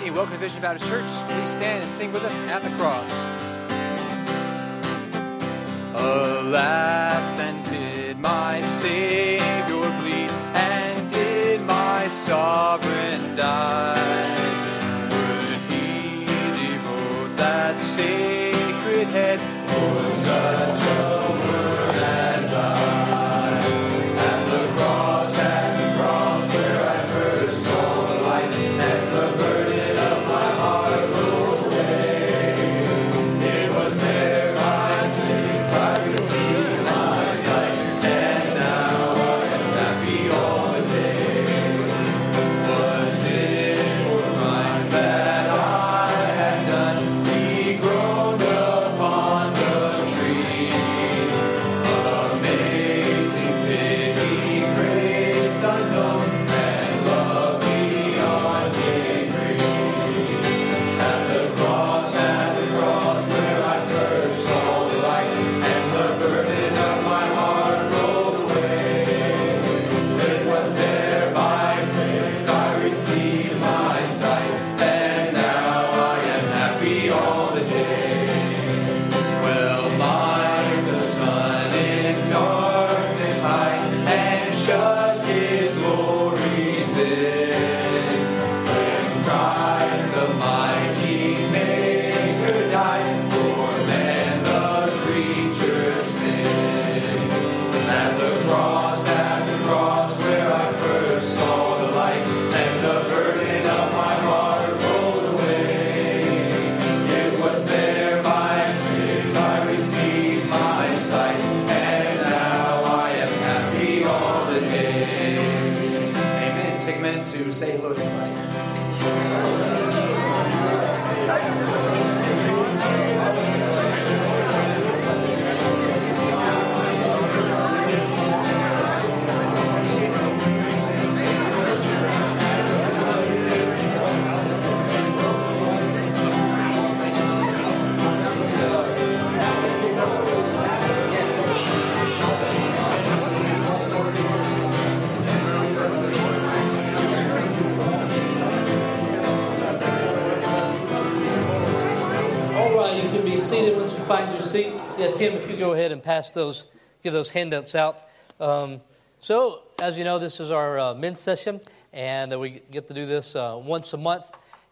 and welcome to Vision Baptist Church. Please stand and sing with us at the cross. Alas, and did my Savior bleed, and did my sovereign die? Would he devote that sacred head for such a to say hello to everybody. And pass those, give those handouts out. Um, so, as you know, this is our uh, men's session, and we get to do this uh, once a month.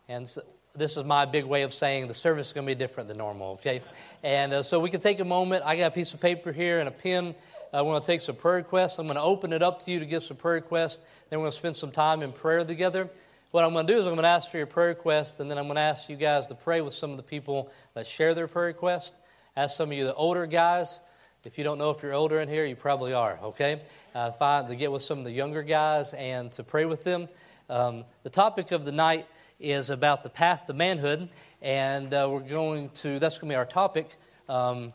And so this is my big way of saying the service is going to be different than normal, okay? And uh, so we can take a moment. I got a piece of paper here and a pen. I want to take some prayer requests. I'm going to open it up to you to give some prayer requests. Then we're going to spend some time in prayer together. What I'm going to do is I'm going to ask for your prayer request, and then I'm going to ask you guys to pray with some of the people that share their prayer request. Ask some of you, the older guys. If you don't know if you're older in here, you probably are, okay? Uh, find to get with some of the younger guys and to pray with them. Um, the topic of the night is about the path to manhood, and uh, we're going to, that's going to be our topic. Um,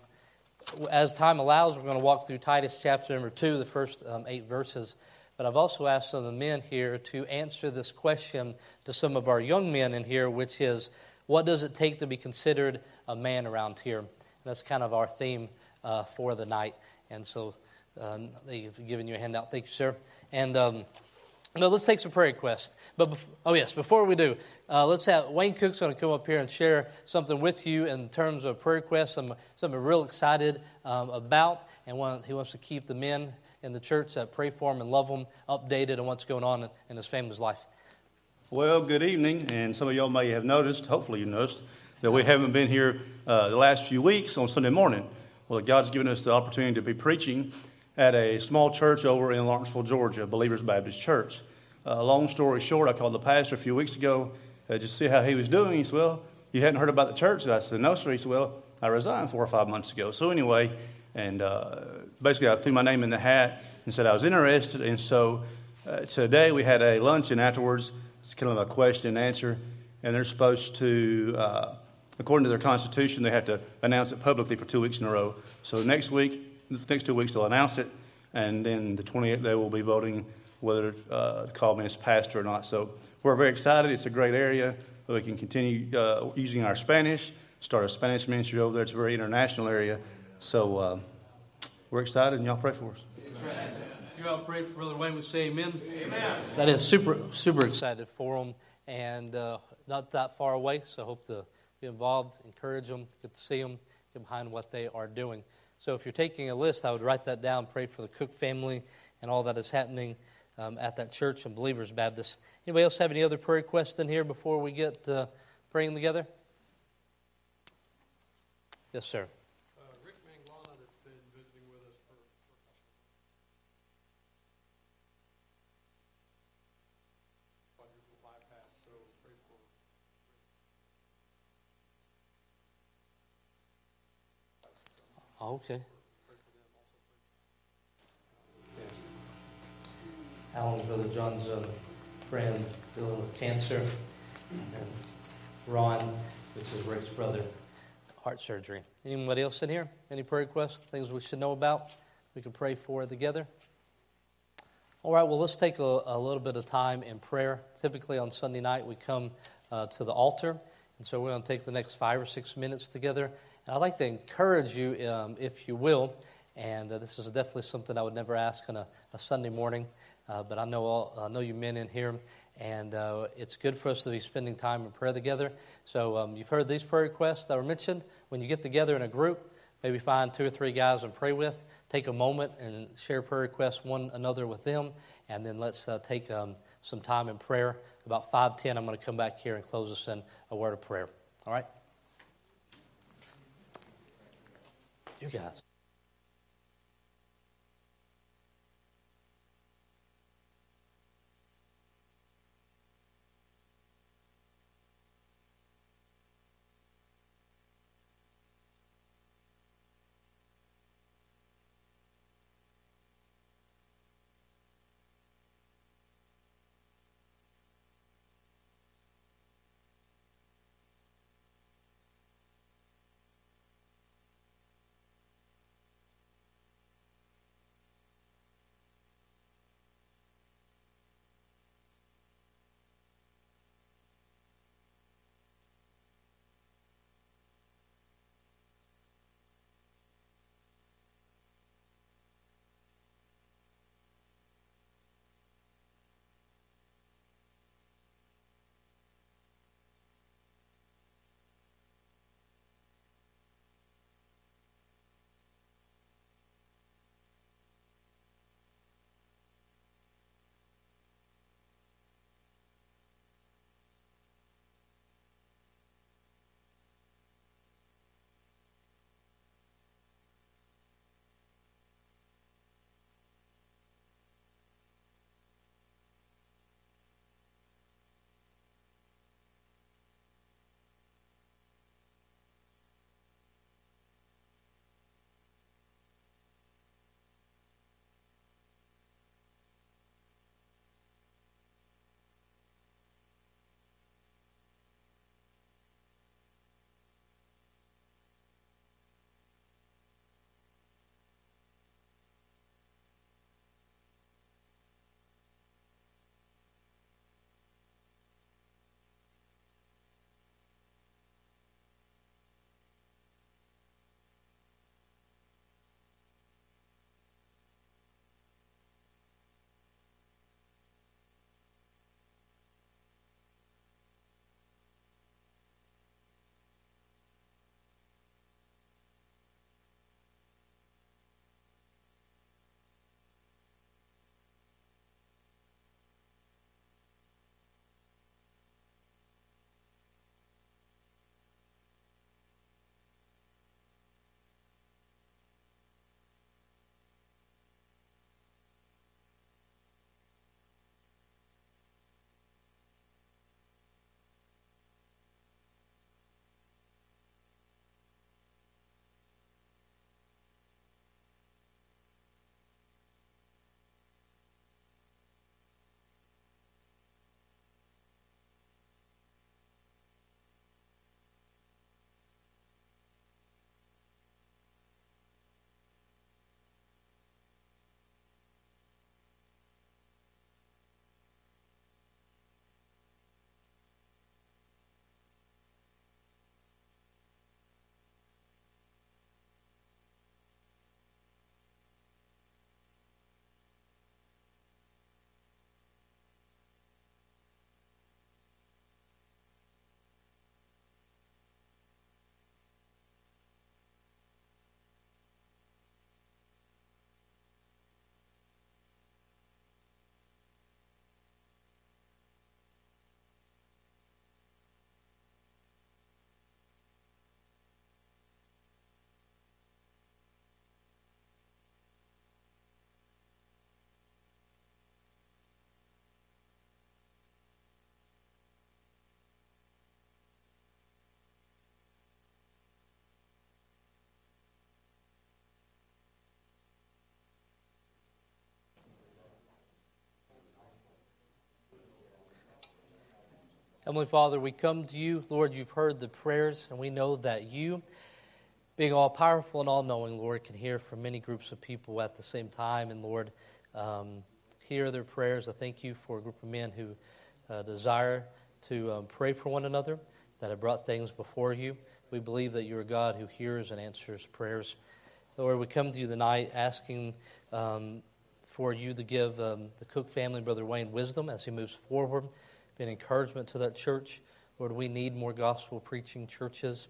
as time allows, we're going to walk through Titus chapter number two, the first um, eight verses. But I've also asked some of the men here to answer this question to some of our young men in here, which is, what does it take to be considered a man around here? And that's kind of our theme uh, for the night. And so uh, they've given you a handout. Thank you, sir. And um, let's take some prayer requests. But bef- oh yes, before we do, uh, let's have Wayne Cook's going to come up here and share something with you in terms of prayer requests. Some something real excited um, about, and one, he wants to keep the men in the church that pray for him and love him updated on what's going on in, in his family's life. Well, good evening, and some of y'all may have noticed, hopefully you noticed, that we haven't been here uh, the last few weeks on Sunday morning. Well, God's given us the opportunity to be preaching at a small church over in Lawrenceville, Georgia, Believers Baptist Church. Uh, long story short, I called the pastor a few weeks ago uh, just to see how he was doing. He said, Well, you hadn't heard about the church? And I said, No, sir. He said, Well, I resigned four or five months ago. So, anyway, and uh, basically, I threw my name in the hat and said I was interested. And so uh, today we had a luncheon afterwards. It's kind of a question and answer. And they're supposed to, uh, according to their constitution, they have to announce it publicly for two weeks in a row. So next week, the next two weeks, they'll announce it. And then the 28th, they will be voting whether uh, to call me as pastor or not. So we're very excited. It's a great area. We can continue uh, using our Spanish, start a Spanish ministry over there. It's a very international area. So uh, we're excited, and y'all pray for us. You all pray for Brother Wayne. We say amen. Amen. That is super, super excited for him. And uh, not that far away, so I hope to be involved, encourage them, get to see them, get behind what they are doing. So if you're taking a list, I would write that down, pray for the Cook family and all that is happening um, at that church and Believers Baptist. Anybody else have any other prayer requests in here before we get uh, praying together? Yes, sir. Uh, Rick Manglana that's been visiting with us for, for quadruple bypass, so pray for Oh, okay. pray for. Alan's brother John's um, friend dealing with cancer, and Ron, which is Rick's brother, heart surgery. Anybody else in here? Any prayer requests? Things we should know about? We can pray for together. All right. Well, let's take a, a little bit of time in prayer. Typically on Sunday night we come uh, to the altar, and so we're going to take the next five or six minutes together. And I'd like to encourage you, um, if you will, and uh, this is definitely something I would never ask on a, a Sunday morning. Uh, but I know all, I know you men in here, and uh, it's good for us to be spending time in prayer together. So um, you've heard these prayer requests that were mentioned. When you get together in a group, maybe find two or three guys and pray with. Take a moment and share prayer requests one another with them, and then let's uh, take um, some time in prayer. About five ten, I'm going to come back here and close us in a word of prayer. All right. You guys. Heavenly Father, we come to you. Lord, you've heard the prayers, and we know that you, being all powerful and all knowing, Lord, can hear from many groups of people at the same time. And Lord, um, hear their prayers. I thank you for a group of men who uh, desire to um, pray for one another, that have brought things before you. We believe that you're a God who hears and answers prayers. Lord, we come to you tonight asking um, for you to give um, the Cook family, Brother Wayne, wisdom as he moves forward, be an encouragement to that church. Lord, we need more gospel preaching churches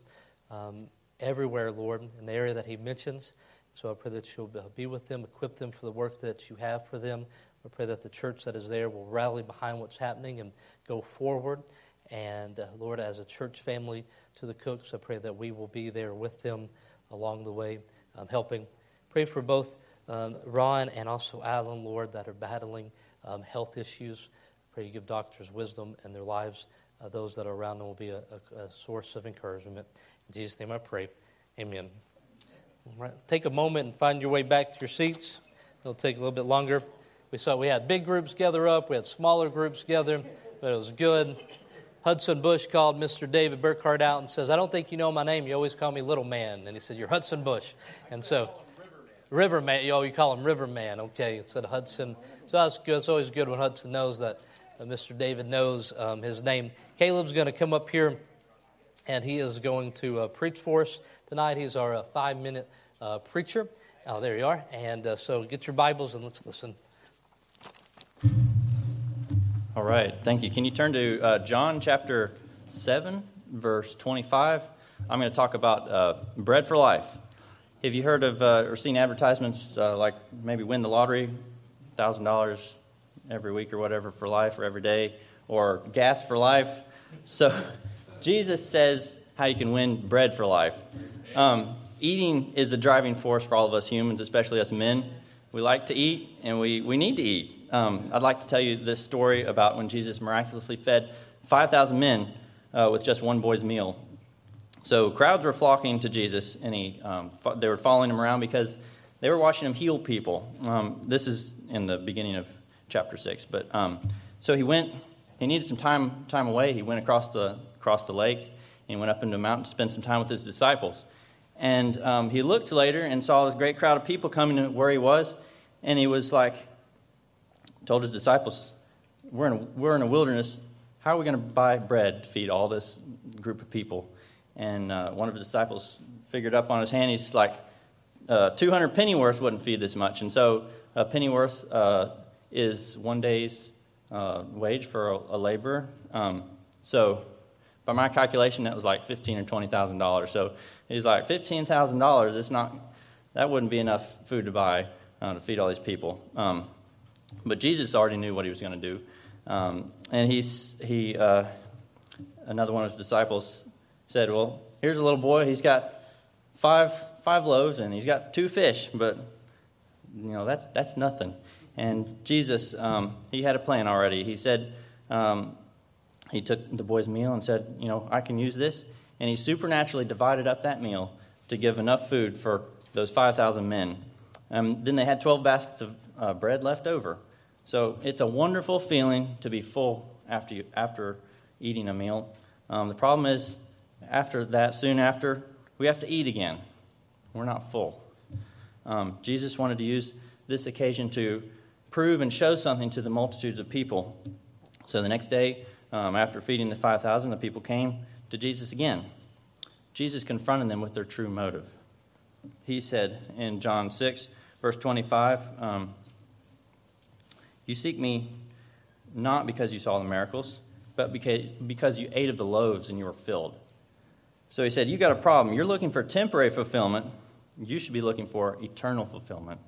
um, everywhere, Lord, in the area that he mentions. So I pray that you'll be with them, equip them for the work that you have for them. I pray that the church that is there will rally behind what's happening and go forward. And uh, Lord, as a church family to the Cooks, I pray that we will be there with them along the way, um, helping. Pray for both um, Ron and also Alan, Lord, that are battling um, health issues. Pray you give doctors wisdom and their lives. Uh, those that are around them will be a, a, a, source of encouragement. In Jesus' name I pray. Amen. Right. Take a moment and find your way back to your seats. It'll take a little bit longer. We saw we had big groups gather up, we had smaller groups gather, but it was good. Hudson Bush called Mr. David Burkhardt out and says, I don't think you know my name. You always call me Little Man. And he said, You're Hudson Bush. And so, Riverman. Oh, you call him Riverman. Okay, instead of Hudson. So that's good. It's always good when Hudson knows that Mr. David knows um, his name. Caleb's going to come up here and he is going to uh, preach for us tonight. He's our uh, five minute uh, preacher. Oh, there you are. And uh, so get your Bibles and let's listen. All right, thank you. Can you turn to uh, John chapter 7, verse 25? I'm going to talk about uh, bread for life. Have you heard of or seen advertisements like maybe win the lottery, $1,000 every week or whatever for life or every day, or gas for life? So Jesus says how you can win bread for life. Um, eating is a driving force for all of us humans, especially us men. We like to eat and we, we need to eat. Um, I'd like to tell you this story about when Jesus miraculously fed 5,000 men uh, with just one boy's meal. So crowds were flocking to Jesus, and he, um, they were following him around because they were watching him heal people. Um, this is in the beginning of chapter 6. But um, so he went, he needed some time, time away. He went across the, across the lake and went up into a mountain to spend some time with his disciples. And um, he looked later and saw this great crowd of people coming to where he was, and he was like, told his disciples, We're in a, we're in a wilderness. How are we going to buy bread to feed all this group of people? And uh, one of the disciples figured up on his hand, he's like, uh, 200 pennyworth wouldn't feed this much. And so a pennyworth uh, is one day's uh, wage for a, a laborer. Um, so by my calculation, that was like fifteen or twenty thousand dollars. So he's like fifteen thousand dollars. It's not that wouldn't be enough food to buy uh, to feed all these people. Um, but Jesus already knew what he was going to do. Um, and he's, he, uh, another one of his disciples said, Well, here's a little boy. He's got five, five loaves and he's got two fish, but, you know, that's, that's nothing. And Jesus, um, he had a plan already. He said, um, he took the boy's meal and said, You know, I can use this. And he supernaturally divided up that meal to give enough food for those 5,000 men. Um, then they had 12 baskets of uh, bread left over. So it's a wonderful feeling to be full after, you, after eating a meal. Um, the problem is, after that, soon after, we have to eat again. We're not full. Um, Jesus wanted to use this occasion to prove and show something to the multitudes of people. So the next day, um, after feeding the 5,000, the people came to Jesus again. Jesus confronted them with their true motive. He said in John 6, verse 25, um, You seek me not because you saw the miracles, but because, because you ate of the loaves and you were filled. So he said, You got a problem. You're looking for temporary fulfillment. You should be looking for eternal fulfillment.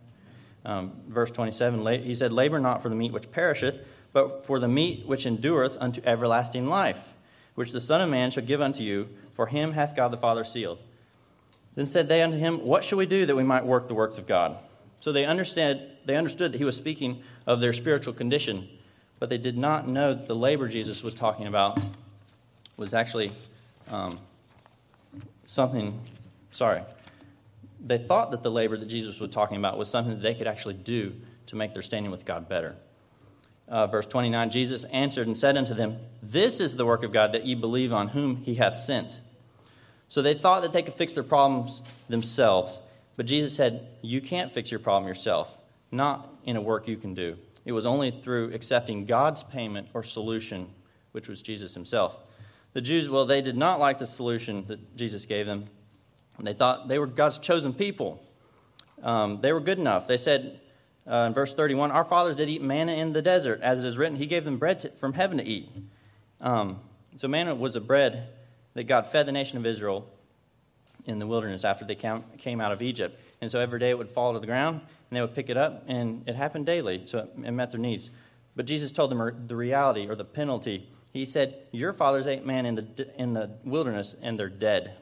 Um, verse 27, he said, Labor not for the meat which perisheth, but for the meat which endureth unto everlasting life, which the Son of Man shall give unto you, for him hath God the Father sealed. Then said they unto him, What shall we do that we might work the works of God? So they understood, they understood that he was speaking of their spiritual condition, but they did not know that the labor Jesus was talking about was actually um, something, sorry. They thought that the labor that Jesus was talking about was something that they could actually do to make their standing with God better. uh, verse 29, Jesus answered and said unto them, This is the work of God, that ye believe on whom he hath sent. So they thought that they could fix their problems themselves. But Jesus said, You can't fix your problem yourself, not in a work you can do. It was only through accepting God's payment or solution, which was Jesus himself. The Jews, well, they did not like the solution that Jesus gave them. They thought they were God's chosen people. Um, they were good enough. They said uh, in verse 31 Our fathers did eat manna in the desert, as it is written, He gave them bread to, from heaven to eat. Um, so, manna was a bread that God fed the nation of Israel in the wilderness after they came out of Egypt. And so every day it would fall to the ground, and they would pick it up, and it happened daily, so it met their needs. But Jesus told them the reality or the penalty. He said, Your fathers ate man in the, in the wilderness, and they're dead.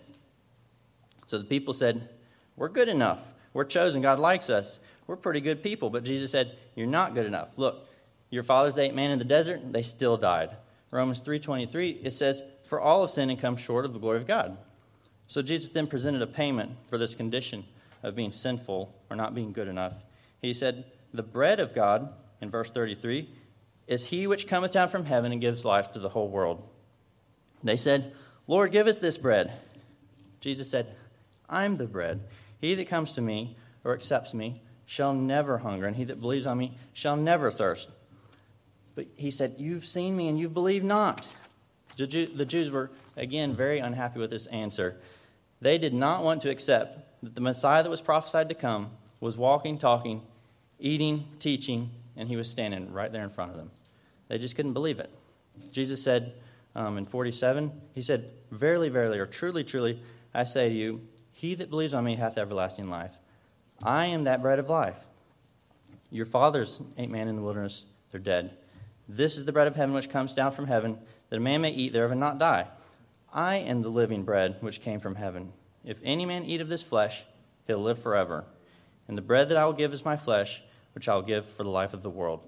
So the people said, We're good enough. We're chosen. God likes us. We're pretty good people. But Jesus said, You're not good enough. Look, your fathers ate man in the desert, they still died. Romans 3.23, it says, For all have sinned and come short of the glory of God. So Jesus then presented a payment for this condition of being sinful or not being good enough. He said, The bread of God, in verse 33, is he which cometh down from heaven and gives life to the whole world. They said, Lord, give us this bread. Jesus said, I'm the bread. He that comes to me or accepts me shall never hunger, and he that believes on me shall never thirst. But he said, You've seen me and you've believed not. The, Jews were, again, very unhappy with this answer. They did not want to accept that the Messiah that was prophesied to come was walking, talking, eating, teaching, and he was standing right there in front of them. They just couldn't believe it. Jesus said um, in 47, He said, Verily, verily, or truly, truly, I say to you, he that believes on me hath everlasting life. I am that bread of life. Your fathers ate man in the wilderness, they're dead. This is the bread of heaven which comes down from heaven, that a man may eat thereof and not die. I am the living bread which came from heaven. If any man eat of this flesh, he'll live forever. And the bread that I will give is my flesh, which I will give for the life of the world.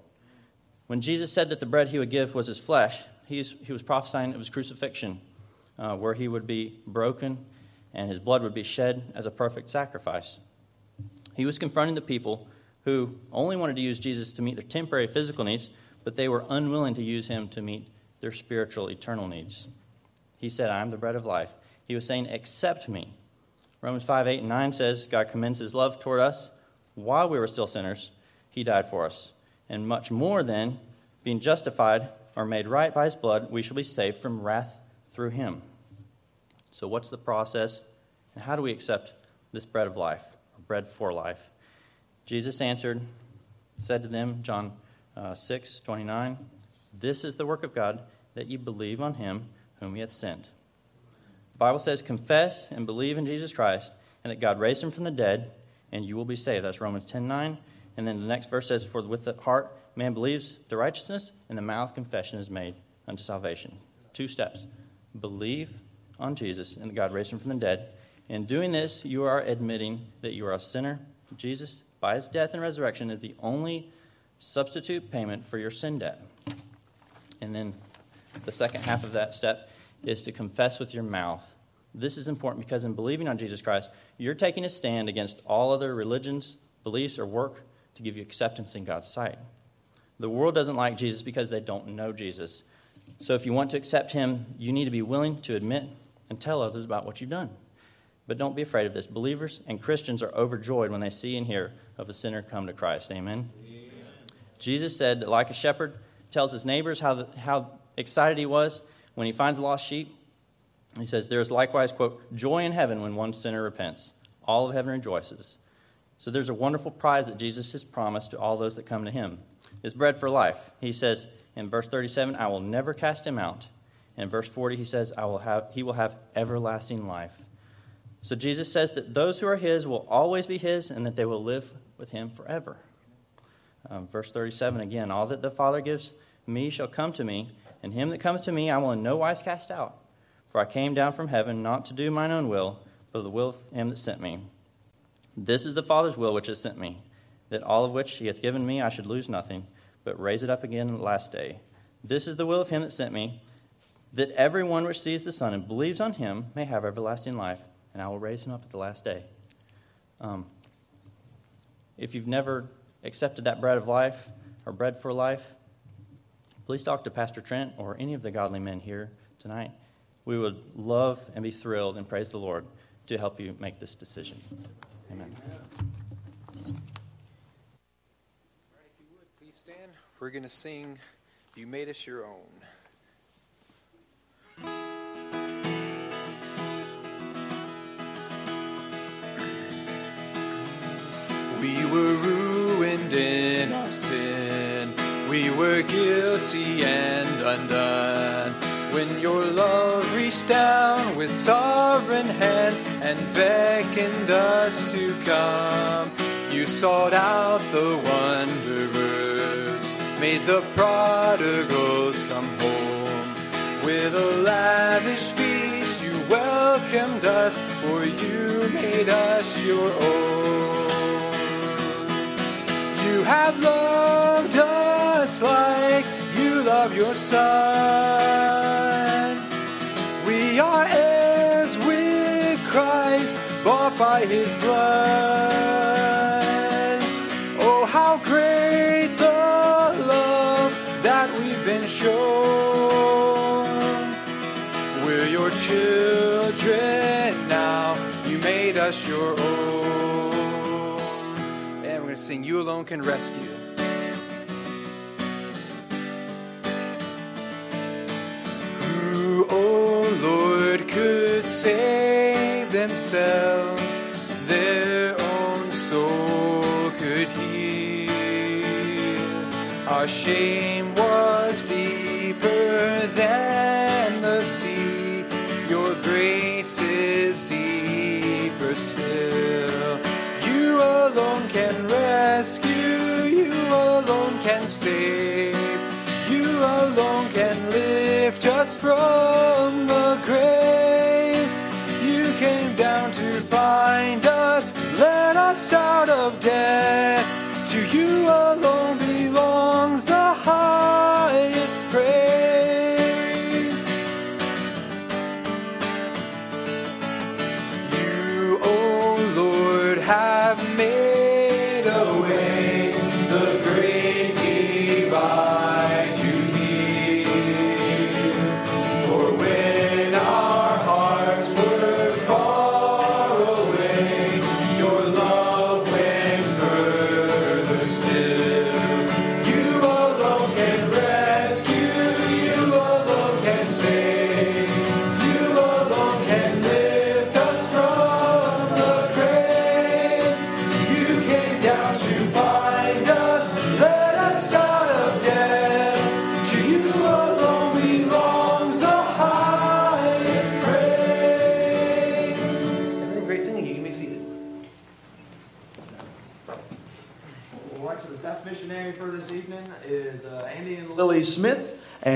When Jesus said that the bread he would give was his flesh, he was, he was prophesying of his crucifixion, uh, where he would be broken and his blood would be shed as a perfect sacrifice. He was confronting the people who only wanted to use Jesus to meet their temporary physical needs, but they were unwilling to use him to meet their spiritual, eternal needs. He said, I am the bread of life. He was saying, Accept me. Romans 5 8 and 9 says, God commends his love toward us while we were still sinners. He died for us. And much more than being justified or made right by his blood, we shall be saved from wrath through him. So, what's the process, and how do we accept this bread of life, bread for life? Jesus answered, said to them, John uh, 6 29, This is the work of God, that ye believe on him whom he hath sent. The Bible says, Confess and believe in Jesus Christ, and that God raised him from the dead, and you will be saved. That's Romans 10 9. And then the next verse says, For with the heart man believes the righteousness, and the mouth confession is made unto salvation. Two steps believe on Jesus and God raised him from the dead. In doing this, you are admitting that you are a sinner. Jesus, by his death and resurrection, is the only substitute payment for your sin debt. And then the second half of that step is to confess with your mouth. This is important because in believing on Jesus Christ, you're taking a stand against all other religions, beliefs, or work to give you acceptance in God's sight. The world doesn't like Jesus because they don't know Jesus. So if you want to accept him, you need to be willing to admit and tell others about what you've done. But don't be afraid of this. Believers and Christians are overjoyed when they see and hear of a sinner come to Christ. Amen. Amen. Jesus said that, like a shepherd tells his neighbors how, the, how excited he was when he finds a lost sheep, he says, There is likewise, quote, joy in heaven when one sinner repents. All of heaven rejoices. So there's a wonderful prize that Jesus has promised to all those that come to him. It's bread for life. He says in verse 37, I will never cast him out. In verse 40, he says, I will have, He will have everlasting life. So Jesus says that those who are His will always be His and that they will live with Him forever. Um, verse 37 again, All that the Father gives me shall come to me, and him that comes to me I will in no wise cast out. For I came down from heaven not to do mine own will, but the will of him that sent me. This is the Father's will which has sent me, that all of which he hath given me I should lose nothing, but raise it up again in the last day. This is the will of him that sent me, that everyone which sees the Son and believes on him may have everlasting life, and I will raise him up at the last day. Um, if you've never accepted that bread of life or bread for life, please talk to Pastor Trent or any of the godly men here tonight. We would love and be thrilled and praise the Lord to help you make this decision. Amen. All right, if you would, please stand. We're going to sing You Made Us Your Own. We were ruined in our sin. We were guilty and undone. When your love reached down with sovereign hands and beckoned us to come, you sought out the wanderers, made the prodigals come home. With a lavish feast, you welcomed us, for you made us your own. Have loved us like you love your son. We are heirs with Christ, bought by his blood. Oh, how great the love that we've been shown. We're your children now. You made us your own. And we're going to sing You Alone Can Rescue. Who, oh Lord, could save themselves? Their own soul could heal. Our shame save. You alone can lift us from the grave. You came down to find us, let us out of death. To you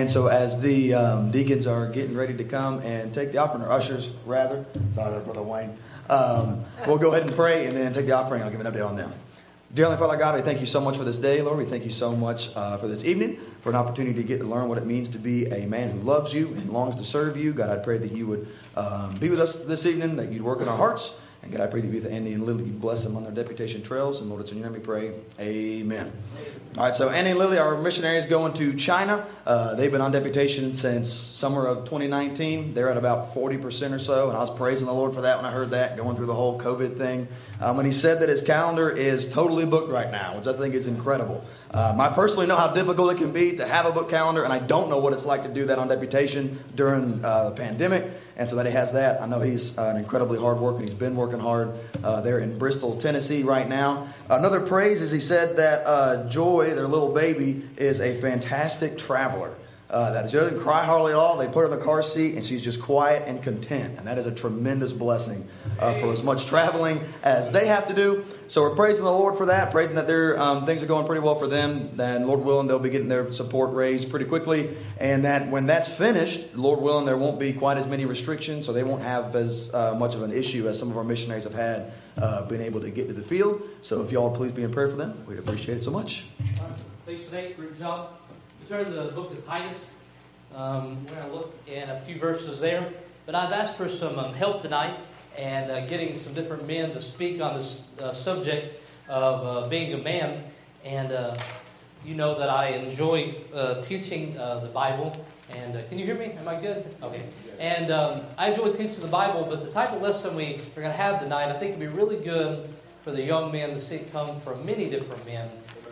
And so, as the um, deacons are getting ready to come and take the offering, or ushers rather, sorry, Brother Wayne, um, we'll go ahead and pray and then take the offering. I'll give an update on them. Dear Heavenly Father God, we thank you so much for this day, Lord. We thank you so much uh, for this evening, for an opportunity to get to learn what it means to be a man who loves you and longs to serve you. God, I pray that you would um, be with us this evening, that you'd work in our hearts. And God, I pray that you with Andy and Lily, you bless them on their deputation trails. And Lord, it's in your name we pray. Amen. All right, so Andy and Lily, our missionaries going to China. Uh, they've been on deputation since summer of 2019. They're at about 40% or so. And I was praising the Lord for that when I heard that, going through the whole COVID thing. Um, and he said that his calendar is totally booked right now, which I think is incredible. Um, I personally know how difficult it can be to have a book calendar, and I don't know what it's like to do that on deputation during uh, the pandemic. And so that he has that. I know he's uh, an incredibly hard worker. He's been working hard uh, there in Bristol, Tennessee, right now. Another praise is he said that uh, Joy, their little baby, is a fantastic traveler. Uh, that she doesn't cry hardly at all. They put her in the car seat, and she's just quiet and content. And that is a tremendous blessing uh, for as much traveling as they have to do. So we're praising the Lord for that, praising that their um, things are going pretty well for them. And Lord willing, they'll be getting their support raised pretty quickly. And that when that's finished, Lord willing, there won't be quite as many restrictions, so they won't have as uh, much of an issue as some of our missionaries have had uh, being able to get to the field. So if y'all please be in prayer for them, we'd appreciate it so much. Thanks for that. Great job. We turn to the book of Titus. Um, we're going to look at a few verses there. But I've asked for some um, help tonight and uh, getting some different men to speak on this uh, subject of uh, being a man. And uh, you know that I enjoy uh, teaching uh, the Bible. And can you hear me? Am I good? Okay. And um, I enjoy teaching the Bible, but the type of lesson we, we're going to have tonight, I think would be really good for the young men to see it come from many different men.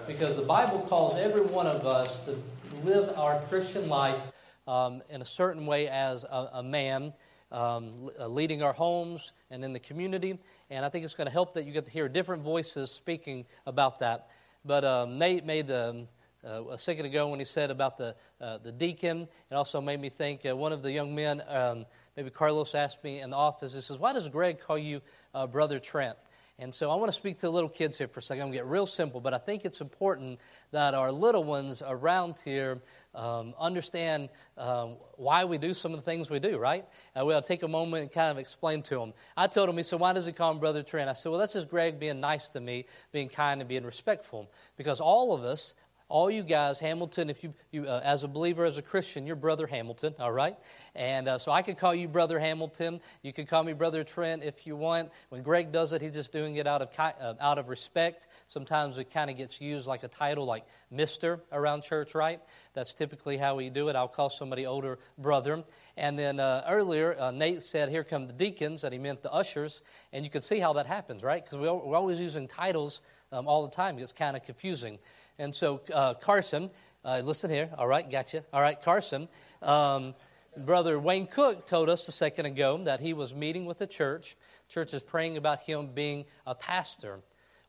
Because the Bible calls every one of us to live our Christian life um, in a certain way as a, a man, um, uh, leading our homes and in the community. And I think it's going to help that you get to hear different voices speaking about that. But um, Nate made the, uh, a second ago when he said about the, uh, the deacon, it also made me think uh, one of the young men, um, maybe Carlos asked me in the office, he says, Why does Greg call you uh, Brother Trent? And so I want to speak to the little kids here for a second. I'm going to get real simple, but I think it's important that our little ones around here um, understand um, why we do some of the things we do, right? Uh, we'll take a moment and kind of explain to them. I told him, he said, Why does he call him Brother Trent? I said, Well, that's just Greg being nice to me, being kind, and being respectful. Because all of us, all you guys, Hamilton, if you, you uh, as a believer, as a Christian, you're Brother Hamilton, all right? And uh, so I could call you Brother Hamilton. You could call me Brother Trent if you want. When Greg does it, he's just doing it out of, uh, out of respect. Sometimes it kind of gets used like a title, like Mister around church, right? That's typically how we do it. I'll call somebody older brother. And then uh, earlier, uh, Nate said, Here come the deacons, and he meant the ushers. And you can see how that happens, right? Because we're always using titles um, all the time. It's kind of confusing. And so, uh, Carson, uh, listen here. All right, gotcha. All right, Carson. Um, Brother Wayne Cook told us a second ago that he was meeting with the church. Church is praying about him being a pastor.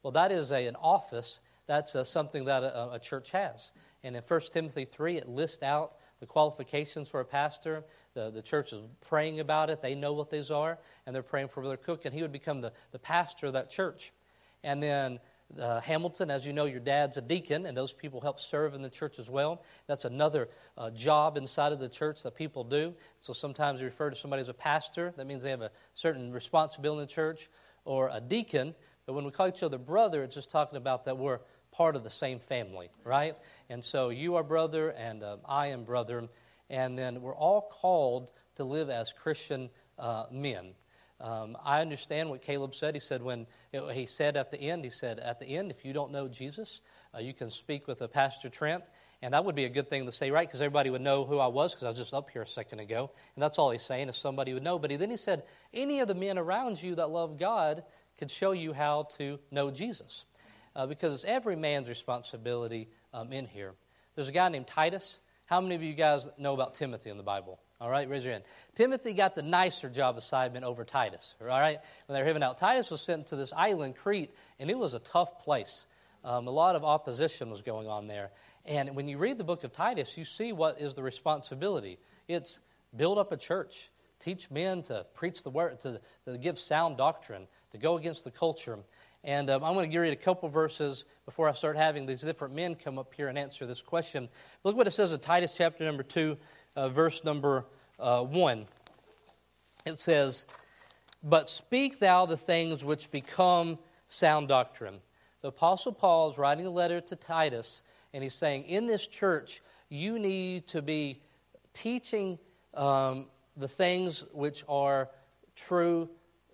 Well, that is a, an office. That's uh, something that a, a church has. And in 1 Timothy 3, it lists out the qualifications for a pastor. The, the church is praying about it. They know what these are, and they're praying for Brother Cook, and he would become the, the pastor of that church. And then uh, Hamilton, as you know, your dad's a deacon, and those people help serve in the church as well. That's another uh, job inside of the church that people do. So sometimes we refer to somebody as a pastor. That means they have a certain responsibility in the church, or a deacon. But when we call each other brother, it's just talking about that we're part of the same family, right? And so you are brother, and um, I am brother, and then we're all called to live as Christian uh, men. Um, I understand what Caleb said. He said when he said at the end, he said at the end, if you don't know Jesus, uh, you can speak with a Pastor Trent, and that would be a good thing to say, right? Because everybody would know who I was because I was just up here a second ago, and that's all he's saying is somebody would know. But he, then he said, any of the men around you that love God could show you how to know Jesus, uh, because it's every man's responsibility um, in here. There's a guy named Titus. How many of you guys know about Timothy in the Bible? All right, raise your hand. Timothy got the nicer job assignment over Titus. All right, when they were living out, Titus was sent to this island, Crete, and it was a tough place. Um, a lot of opposition was going on there. And when you read the book of Titus, you see what is the responsibility. It's build up a church, teach men to preach the word, to, to give sound doctrine, to go against the culture. And um, I'm going to give read a couple verses before I start having these different men come up here and answer this question. Look what it says in Titus chapter number 2, uh, verse number uh, 1. It says, But speak thou the things which become sound doctrine. The Apostle Paul is writing a letter to Titus, and he's saying, In this church, you need to be teaching um, the things which are true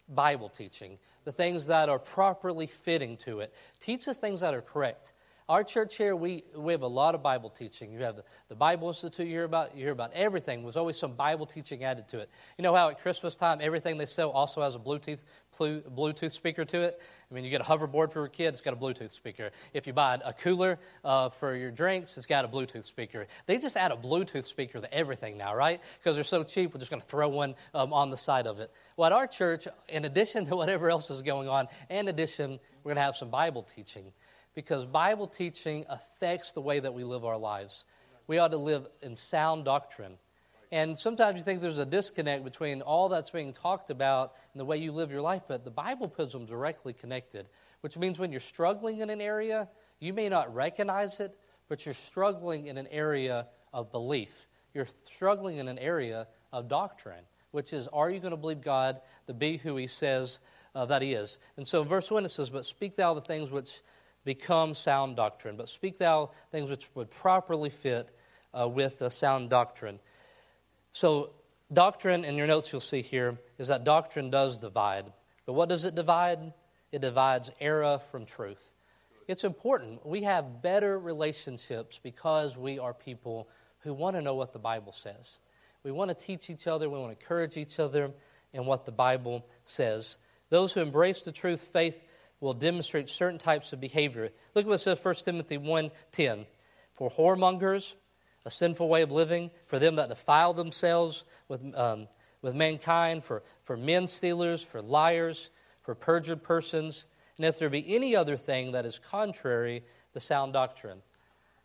Bible teaching, the things that are properly fitting to it. Teach the things that are correct. Our church here, we, we have a lot of Bible teaching. You have the, the Bible Institute you hear about, you hear about everything. There's always some Bible teaching added to it. You know how at Christmas time, everything they sell also has a Bluetooth, Bluetooth speaker to it? I mean, you get a hoverboard for your kid, it's got a Bluetooth speaker. If you buy a cooler uh, for your drinks, it's got a Bluetooth speaker. They just add a Bluetooth speaker to everything now, right? Because they're so cheap, we're just going to throw one um, on the side of it. Well, at our church, in addition to whatever else is going on, in addition, we're going to have some Bible teaching because Bible teaching affects the way that we live our lives. We ought to live in sound doctrine. And sometimes you think there's a disconnect between all that's being talked about and the way you live your life, but the Bible puts them directly connected, which means when you're struggling in an area, you may not recognize it, but you're struggling in an area of belief. You're struggling in an area of doctrine, which is are you going to believe God to be who He says uh, that He is? And so verse 1 it says, But speak thou the things which become sound doctrine. But speak thou things which would properly fit uh, with the sound doctrine. So, doctrine, in your notes you'll see here, is that doctrine does divide. But what does it divide? It divides error from truth. it's important. We have better relationships because we are people who want to know what the Bible says. We want to teach each other, we want to encourage each other in what the Bible says. Those who embrace the truth, faith, will demonstrate certain types of behavior. Look at what it says 1 Timothy 1.10. For whoremongers, a sinful way of living, for them that defile themselves with, um, with mankind, for, for men stealers, for liars, for perjured persons, and if there be any other thing that is contrary to sound doctrine.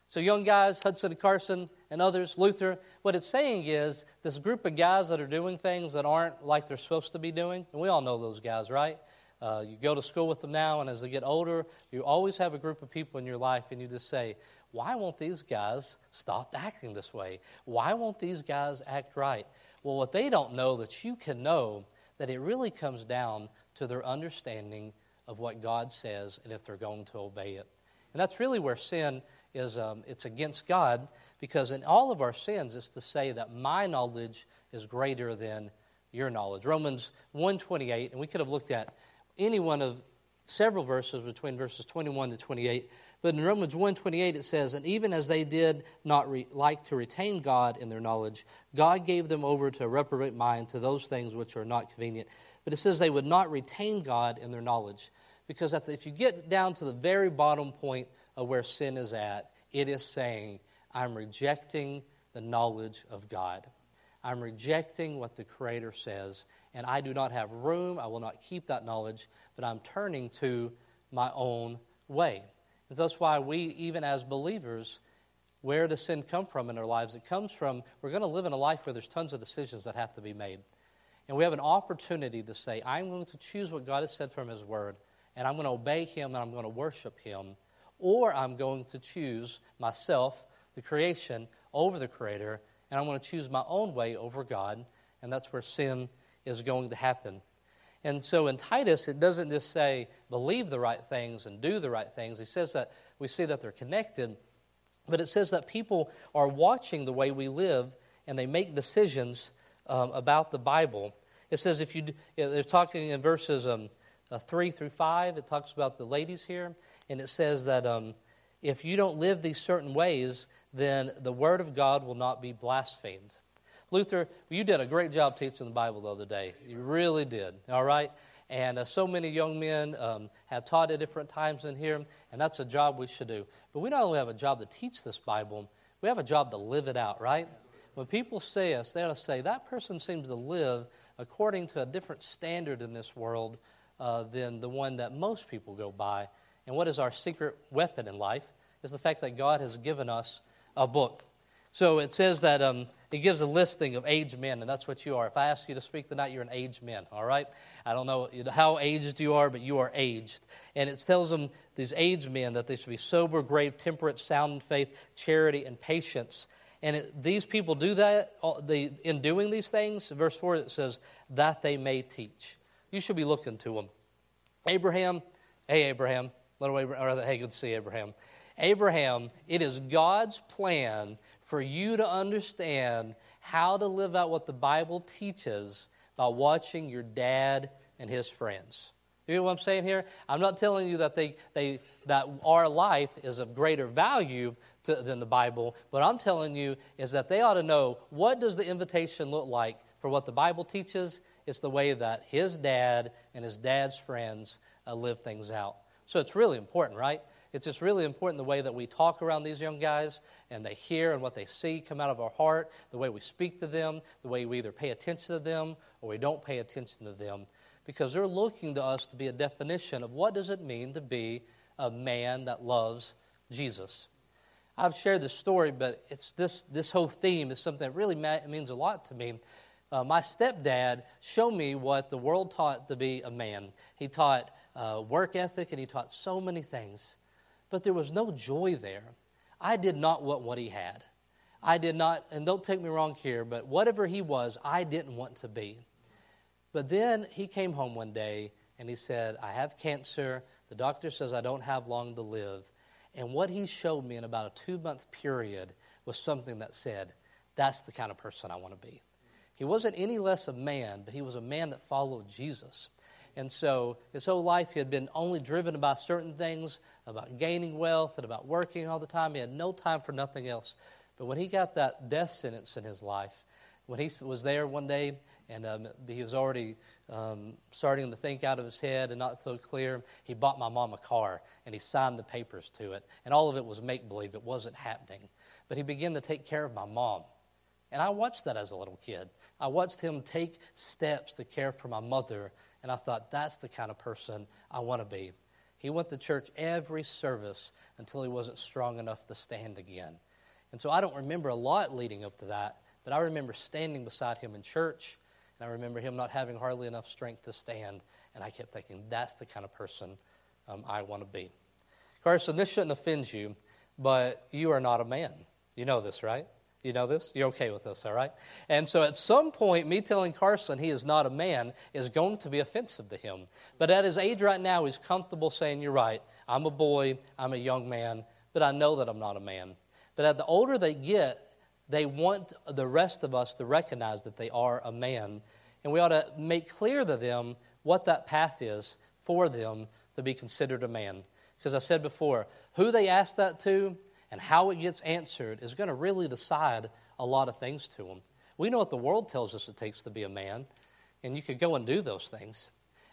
So, young guys, Hudson Carson and others, Luther, what it's saying is this group of guys that are doing things that aren't like they're supposed to be doing, and we all know those guys, right? Uh, you go to school with them now, and as they get older, you always have a group of people in your life, and you just say, Why won't these guys stop acting this way? Why won't these guys act right? Well, what they don't know that you can know, that it really comes down to their understanding of what God says and if they're going to obey it. And that's really where sin is um, it's against God because in all of our sins it's to say that my knowledge is greater than your knowledge. Romans 128, and we could have looked at any one of several verses between verses 21 to 28. But in Romans 1:28 it says, "And even as they did not re- like to retain God in their knowledge, God gave them over to a reprobate mind to those things which are not convenient." But it says they would not retain God in their knowledge, because the, if you get down to the very bottom point of where sin is at, it is saying, "I'm rejecting the knowledge of God. I'm rejecting what the Creator says, and I do not have room. I will not keep that knowledge, but I'm turning to my own way." And so that's why we, even as believers, where does sin come from in our lives? It comes from we're going to live in a life where there's tons of decisions that have to be made. And we have an opportunity to say, I'm going to choose what God has said from His Word, and I'm going to obey Him, and I'm going to worship Him. Or I'm going to choose myself, the creation, over the Creator, and I'm going to choose my own way over God, and that's where sin is going to happen. And so in Titus, it doesn't just say believe the right things and do the right things. He says that we see that they're connected, but it says that people are watching the way we live and they make decisions um, about the Bible. It says if you, they're talking in verses um, uh, 3 through 5, it talks about the ladies here, and it says that um, if you don't live these certain ways, then the Word of God will not be blasphemed. Luther, you did a great job teaching the Bible the other day. You really did, all right? And uh, so many young men um, have taught at different times in here, and that's a job we should do. But we not only have a job to teach this Bible, we have a job to live it out, right? When people say us, they ought to say, that person seems to live according to a different standard in this world uh, than the one that most people go by. And what is our secret weapon in life is the fact that God has given us a book. So it says that um, it gives a listing of aged men, and that's what you are. If I ask you to speak tonight, you're an aged man, all right? I don't know how aged you are, but you are aged. And it tells them, these aged men, that they should be sober, grave, temperate, sound in faith, charity, and patience. And it, these people do that, they, in doing these things, verse 4, it says, that they may teach. You should be looking to them. Abraham, hey, Abraham, little Abraham, or, hey, good to see Abraham. Abraham, it is God's plan for you to understand how to live out what the Bible teaches by watching your dad and his friends. You know what I'm saying here? I'm not telling you that, they, they, that our life is of greater value to, than the Bible, but I'm telling you is that they ought to know what does the invitation look like for what the Bible teaches. It's the way that his dad and his dad's friends uh, live things out. So it's really important, right? It's just really important the way that we talk around these young guys and they hear and what they see come out of our heart, the way we speak to them, the way we either pay attention to them or we don't pay attention to them. Because they're looking to us to be a definition of what does it mean to be a man that loves Jesus. I've shared this story, but it's this, this whole theme is something that really means a lot to me. Uh, my stepdad showed me what the world taught to be a man. He taught uh, work ethic and he taught so many things but there was no joy there. I did not want what he had. I did not, and don't take me wrong here, but whatever he was, I didn't want to be. But then he came home one day and he said, I have cancer. The doctor says I don't have long to live. And what he showed me in about a two month period was something that said, That's the kind of person I want to be. He wasn't any less a man, but he was a man that followed Jesus. And so his whole life he had been only driven by certain things, about gaining wealth and about working all the time. He had no time for nothing else. But when he got that death sentence in his life, when he was there one day and um, he was already um, starting to think out of his head and not so clear, he bought my mom a car and he signed the papers to it. And all of it was make believe, it wasn't happening. But he began to take care of my mom. And I watched that as a little kid. I watched him take steps to care for my mother, and I thought, that's the kind of person I want to be. He went to church every service until he wasn't strong enough to stand again. And so I don't remember a lot leading up to that, but I remember standing beside him in church, and I remember him not having hardly enough strength to stand, and I kept thinking, that's the kind of person um, I want to be. Carson, this shouldn't offend you, but you are not a man. You know this, right? You know this? You're okay with this, all right? And so at some point, me telling Carson he is not a man is going to be offensive to him. But at his age right now, he's comfortable saying, You're right. I'm a boy. I'm a young man. But I know that I'm not a man. But at the older they get, they want the rest of us to recognize that they are a man. And we ought to make clear to them what that path is for them to be considered a man. Because I said before, who they ask that to and how it gets answered is going to really decide a lot of things to them. We know what the world tells us it takes to be a man, and you could go and do those things.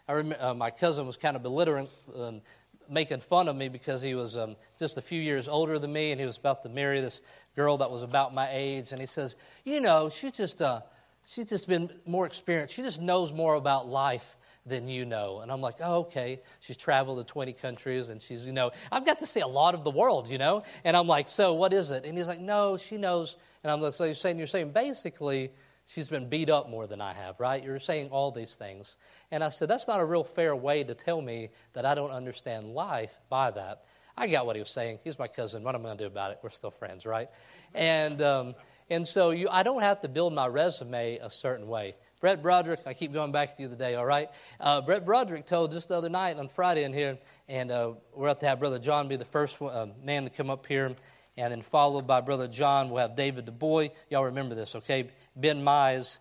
I remember uh, my cousin was kind of belittling, um, making fun of me because he was um, just a few years older than me, and he was about to marry this girl that was about my age. And he says, "You know, she's just uh, she's just been more experienced. She just knows more about life than you know. And I'm like, oh, okay. She's traveled to 20 countries and she's, you know, I've got to see a lot of the world, you know? And I'm like, so what is it? And he's like, no, she knows. And I'm like, so you're saying, you're saying basically she's been beat up more than I have, right? You're saying all these things. And I said, that's not a real fair way to tell me that I don't understand life by that. I got what he was saying. He's my cousin. What am I going to do about it? We're still friends, right? And, um, and so you, I don't have to build my resume a certain way. Brett Broderick, I keep going back to you today, all right? Uh, Brett Broderick told just the other night on Friday in here, and uh, we're about to have Brother John be the first one, uh, man to come up here, and then followed by Brother John, we'll have David DuBois. Y'all remember this, okay? Ben Mize,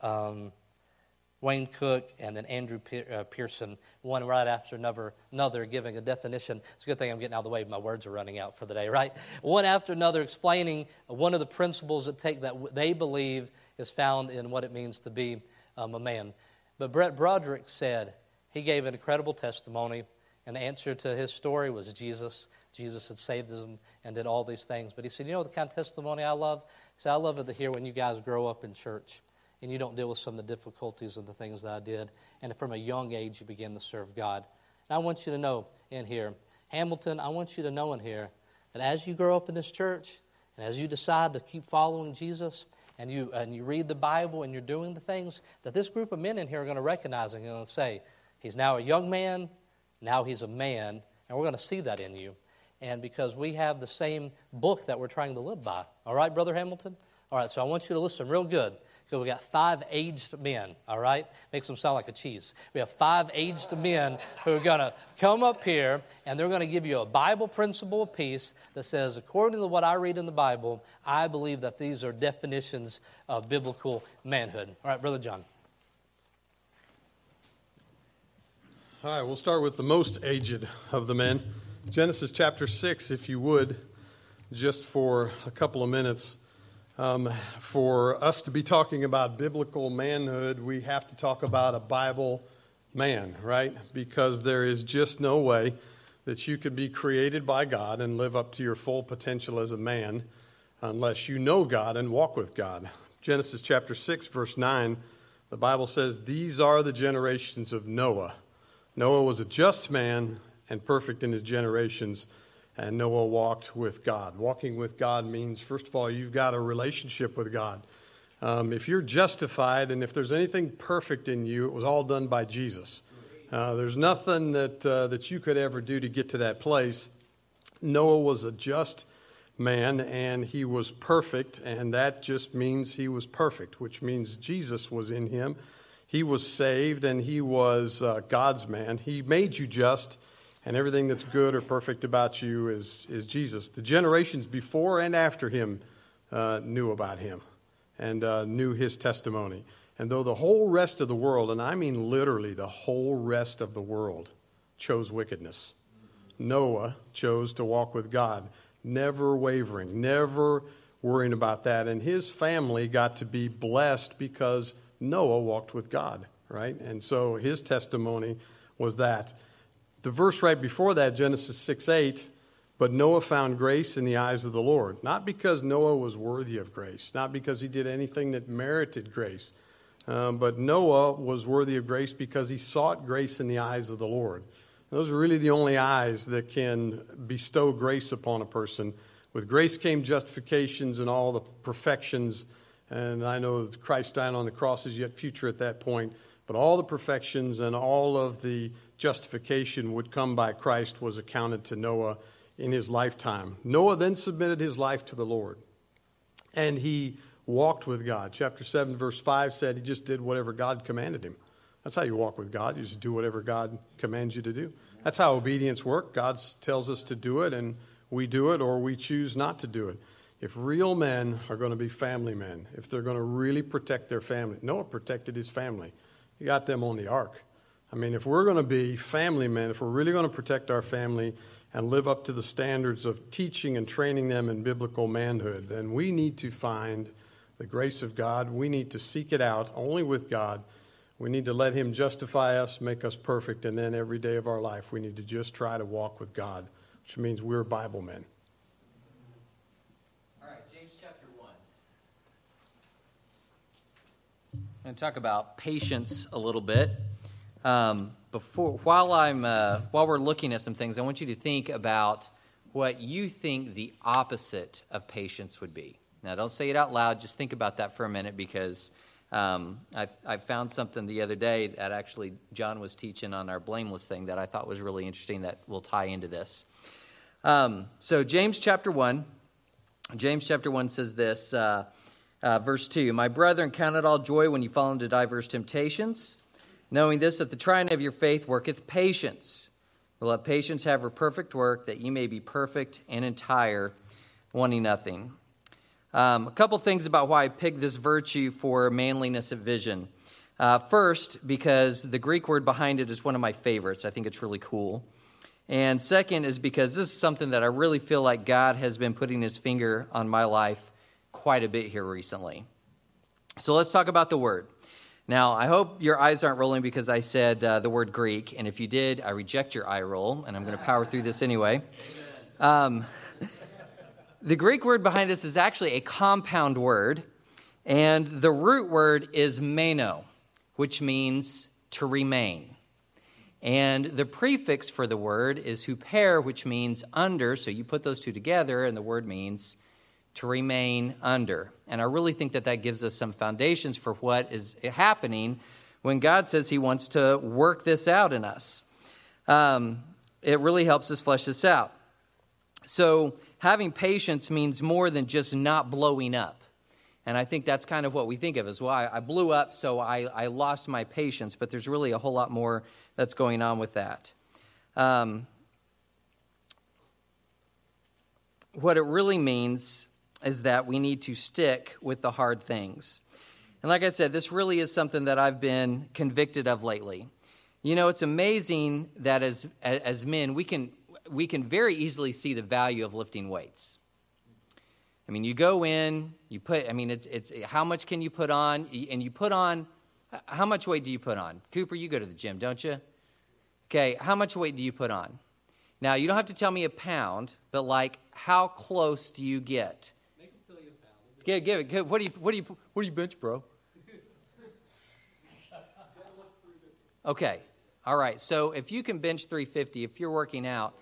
um, Wayne Cook, and then Andrew uh, Pearson, one right after another, another, giving a definition. It's a good thing I'm getting out of the way. My words are running out for the day, right? One after another, explaining one of the principles that take that they believe is found in what it means to be um, a man. But Brett Broderick said he gave an incredible testimony, and the answer to his story was Jesus. Jesus had saved him and did all these things. But he said, You know the kind of testimony I love? He said, I love it to hear when you guys grow up in church and you don't deal with some of the difficulties and the things that I did. And from a young age, you begin to serve God. And I want you to know in here, Hamilton, I want you to know in here that as you grow up in this church and as you decide to keep following Jesus, and you, and you read the Bible and you're doing the things that this group of men in here are going to recognize and going to say, He's now a young man, now he's a man, and we're going to see that in you. And because we have the same book that we're trying to live by. All right, Brother Hamilton? All right, so I want you to listen real good because we got five aged men, all right? Makes them sound like a cheese. We have five aged men who are going to come up here and they're going to give you a Bible principle of peace that says, according to what I read in the Bible, I believe that these are definitions of biblical manhood. All right, Brother John. All right, we'll start with the most aged of the men. Genesis chapter 6, if you would, just for a couple of minutes. Um, for us to be talking about biblical manhood, we have to talk about a Bible man, right? Because there is just no way that you could be created by God and live up to your full potential as a man unless you know God and walk with God. Genesis chapter 6, verse 9, the Bible says, These are the generations of Noah. Noah was a just man and perfect in his generations and Noah walked with God. Walking with God means, first of all, you've got a relationship with God. Um, if you're justified and if there's anything perfect in you, it was all done by Jesus. Uh, there's nothing that, uh, that you could ever do to get to that place. Noah was a just man and he was perfect, and that just means he was perfect, which means Jesus was in him. He was saved and he was uh, God's man. He made you just and everything that's good or perfect about you is, is Jesus. The generations before and after him uh, knew about him and uh, knew his testimony. And though the whole rest of the world, and I mean literally the whole rest of the world, chose wickedness, Noah chose to walk with God, never wavering, never worrying about that. And his family got to be blessed because Noah walked with God, right? And so his testimony was that. The verse right before that, Genesis 6 8, but Noah found grace in the eyes of the Lord. Not because Noah was worthy of grace, not because he did anything that merited grace, um, but Noah was worthy of grace because he sought grace in the eyes of the Lord. Those are really the only eyes that can bestow grace upon a person. With grace came justifications and all the perfections. And I know Christ dying on the cross is yet future at that point. But all the perfections and all of the justification would come by Christ was accounted to Noah in his lifetime. Noah then submitted his life to the Lord. And he walked with God. Chapter 7, verse 5 said he just did whatever God commanded him. That's how you walk with God. You just do whatever God commands you to do. That's how obedience works. God tells us to do it, and we do it, or we choose not to do it. If real men are going to be family men, if they're going to really protect their family, Noah protected his family. He got them on the ark. I mean, if we're going to be family men, if we're really going to protect our family and live up to the standards of teaching and training them in biblical manhood, then we need to find the grace of God. We need to seek it out only with God we need to let Him justify us, make us perfect, and then every day of our life, we need to just try to walk with God, which means we're Bible men. All right, James chapter 1. I'm going to talk about patience a little bit. Um, before, while, I'm, uh, while we're looking at some things, I want you to think about what you think the opposite of patience would be. Now, don't say it out loud, just think about that for a minute because um, I, I, found something the other day that actually John was teaching on our blameless thing that I thought was really interesting that will tie into this. Um, so, James chapter 1, James chapter 1 says this, uh, uh, verse 2 My brethren, count it all joy when you fall into diverse temptations, knowing this, that the trying of your faith worketh patience. But let patience have her perfect work, that ye may be perfect and entire, wanting nothing. Um, a couple things about why I picked this virtue for manliness of vision. Uh, first, because the Greek word behind it is one of my favorites. I think it's really cool. And second is because this is something that I really feel like God has been putting his finger on my life quite a bit here recently. So let's talk about the word. Now, I hope your eyes aren't rolling because I said uh, the word Greek. And if you did, I reject your eye roll, and I'm going to power through this anyway. Um, the Greek word behind this is actually a compound word, and the root word is meno, which means to remain. And the prefix for the word is huper, which means under. So you put those two together, and the word means to remain under. And I really think that that gives us some foundations for what is happening when God says He wants to work this out in us. Um, it really helps us flesh this out. So, having patience means more than just not blowing up. And I think that's kind of what we think of as well. I, blew up, so I, I, lost my patience, but there's really a whole lot more that's going on with that. Um, what it really means is that we need to stick with the hard things. And like I said, this really is something that I've been convicted of lately. You know, it's amazing that as, as men, we can, we can very easily see the value of lifting weights. I mean, you go in, you put, I mean, it's, it's how much can you put on? And you put on, how much weight do you put on? Cooper, you go to the gym, don't you? Okay, how much weight do you put on? Now, you don't have to tell me a pound, but like, how close do you get? Make it tell you a pound. Give, give it. Give, what do you, what do you, what do you bench, bro? Okay, all right. So if you can bench 350, if you're working out,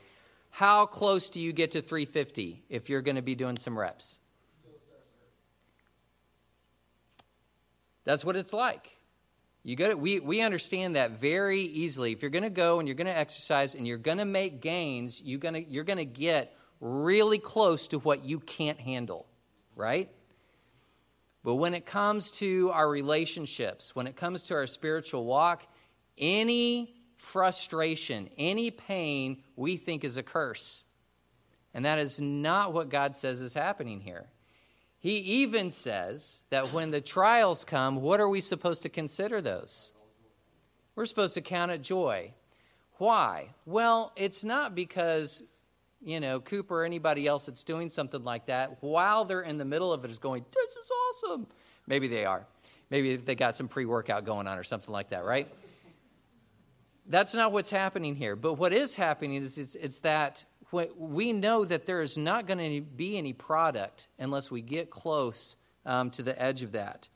how close do you get to 350 if you're going to be doing some reps? That's what it's like. You got it. We, we understand that very easily. If you're going to go and you're going to exercise and you're going to make gains, you're going to, you're going to get really close to what you can't handle, right? But when it comes to our relationships, when it comes to our spiritual walk, any frustration, any pain we think is a curse. And that is not what God says is happening here. He even says that when the trials come, what are we supposed to consider those? We're supposed to count it joy. Why? Well, it's not because, you know, Cooper or anybody else that's doing something like that, while they're in the middle of it, is going, This is awesome. Maybe they are. Maybe they got some pre workout going on or something like that, right? That's not what's happening here. But what is happening is it's, it's that we know that there is not going to be any product unless we get close um, to the edge of that.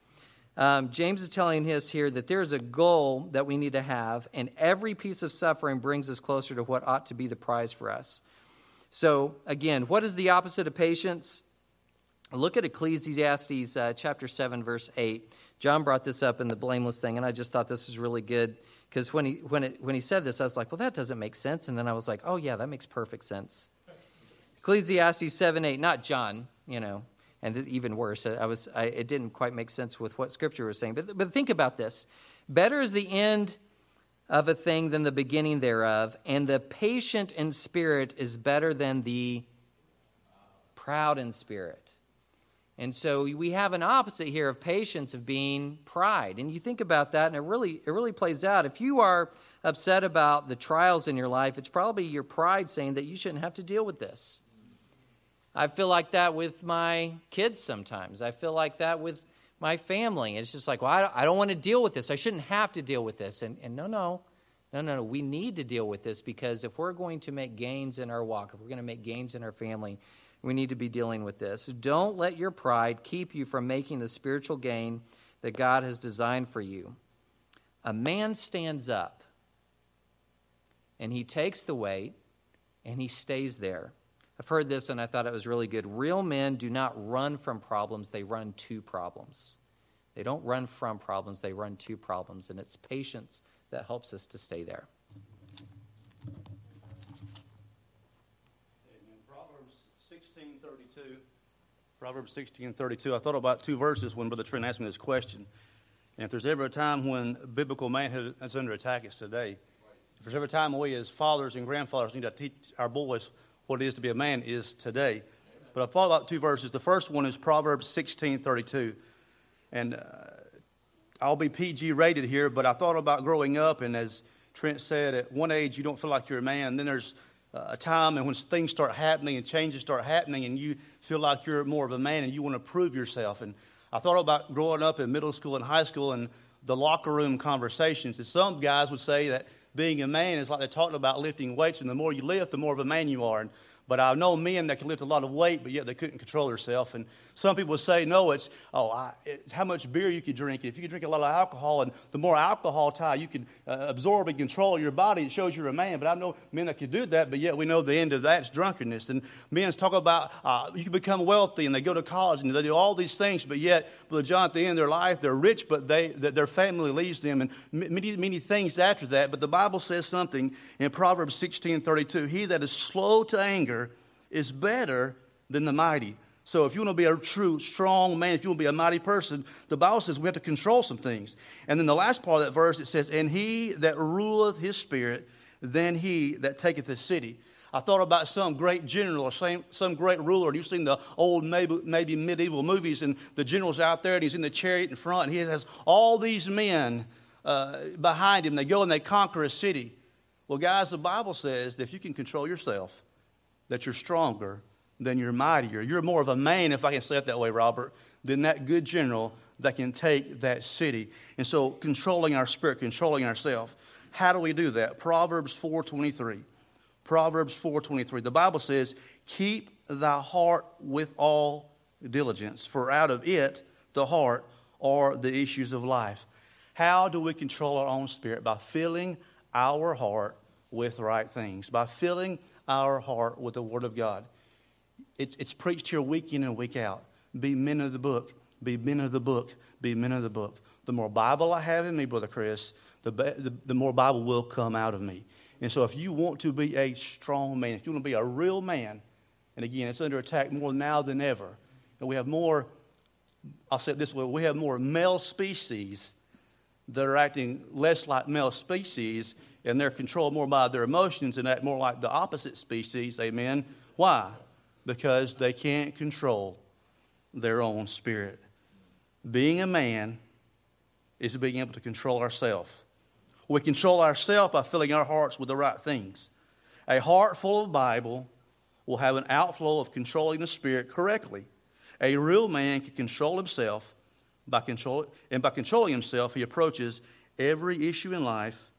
Um, James is telling us here that there's a goal that we need to have, and every piece of suffering brings us closer to what ought to be the prize for us. So, again, what is the opposite of patience? Look at Ecclesiastes uh, chapter 7, verse 8. John brought this up in the blameless thing, and I just thought this was really good because when he, when, when he said this, I was like, well, that doesn't make sense. And then I was like, oh, yeah, that makes perfect sense. Ecclesiastes 7 8, not John, you know, and even worse, I was, I, it didn't quite make sense with what Scripture was saying. But, but think about this better is the end of a thing than the beginning thereof, and the patient in spirit is better than the proud in spirit. And so we have an opposite here of patience of being pride. And you think about that and it really it really plays out. If you are upset about the trials in your life, it's probably your pride saying that you shouldn't have to deal with this. I feel like that with my kids sometimes. I feel like that with my family. It's just like, well, I don't, I don't want to deal with this. I shouldn't have to deal with this. And, and no, no, no, no, no. We need to deal with this because if we're going to make gains in our walk, if we're going to make gains in our family, we need to be dealing with this. Don't let your pride keep you from making the spiritual gain that God has designed for you. A man stands up and he takes the weight and he stays there. I've heard this and I thought it was really good. Real men do not run from problems, they run to problems. They don't run from problems, they run to problems. And it's patience that helps us to stay there. Proverbs 16 32. I thought about two verses when Brother Trent asked me this question. And if there's ever a time when biblical manhood is under attack, it's today. If there's ever a time we as fathers and grandfathers need to teach our boys what it is to be a man, is today. But I thought about two verses. The first one is Proverbs 16 32. And uh, I'll be PG rated here, but I thought about growing up, and as Trent said, at one age you don't feel like you're a man, and then there's Uh, a time and when things start happening and changes start happening and you feel like you're more of a man and you want to prove yourself. And I thought about growing up in middle school and high school and the locker room conversations. And some guys would say that being a man is like they're talking about lifting weights, and the more you lift, the more of a man you are. And but I know men that can lift a lot of weight, but yet they couldn't control themselves. And some people say, no, it's, oh, I, it's how much beer you can drink. If you can drink a lot of alcohol, and the more alcohol tie you can uh, absorb and control your body, it shows you're a man. But I know men that can do that, but yet we know the end of that is drunkenness. And men talk about uh, you can become wealthy, and they go to college, and they do all these things, but yet, Brother John, at the end of their life, they're rich, but they, their family leaves them, and many, many things after that. But the Bible says something in Proverbs 16 32 He that is slow to anger is better than the mighty. So if you want to be a true, strong man, if you want to be a mighty person, the Bible says we have to control some things. And then the last part of that verse, it says, And he that ruleth his spirit, then he that taketh the city. I thought about some great general or some, some great ruler, and you've seen the old maybe, maybe medieval movies, and the general's out there, and he's in the chariot in front, and he has all these men uh, behind him. They go and they conquer a city. Well, guys, the Bible says that if you can control yourself, that you're stronger, then you're mightier. You're more of a man, if I can say it that way, Robert, than that good general that can take that city. And so controlling our spirit, controlling ourselves. How do we do that? Proverbs 4:23. Proverbs 4:23. The Bible says, "Keep thy heart with all diligence, for out of it, the heart, are the issues of life." How do we control our own spirit? By filling our heart with right things, by filling our heart with the Word of God. It's, it's preached here week in and week out. Be men of the book. Be men of the book. Be men of the book. The more Bible I have in me, Brother Chris, the, the, the more Bible will come out of me. And so if you want to be a strong man, if you want to be a real man, and again, it's under attack more now than ever, and we have more, I'll say it this way, we have more male species that are acting less like male species and they're controlled more by their emotions and act more like the opposite species. Amen. Why? Because they can't control their own spirit. Being a man is being able to control ourselves. We control ourselves by filling our hearts with the right things. A heart full of Bible will have an outflow of controlling the spirit correctly. A real man can control himself by control, and by controlling himself, he approaches every issue in life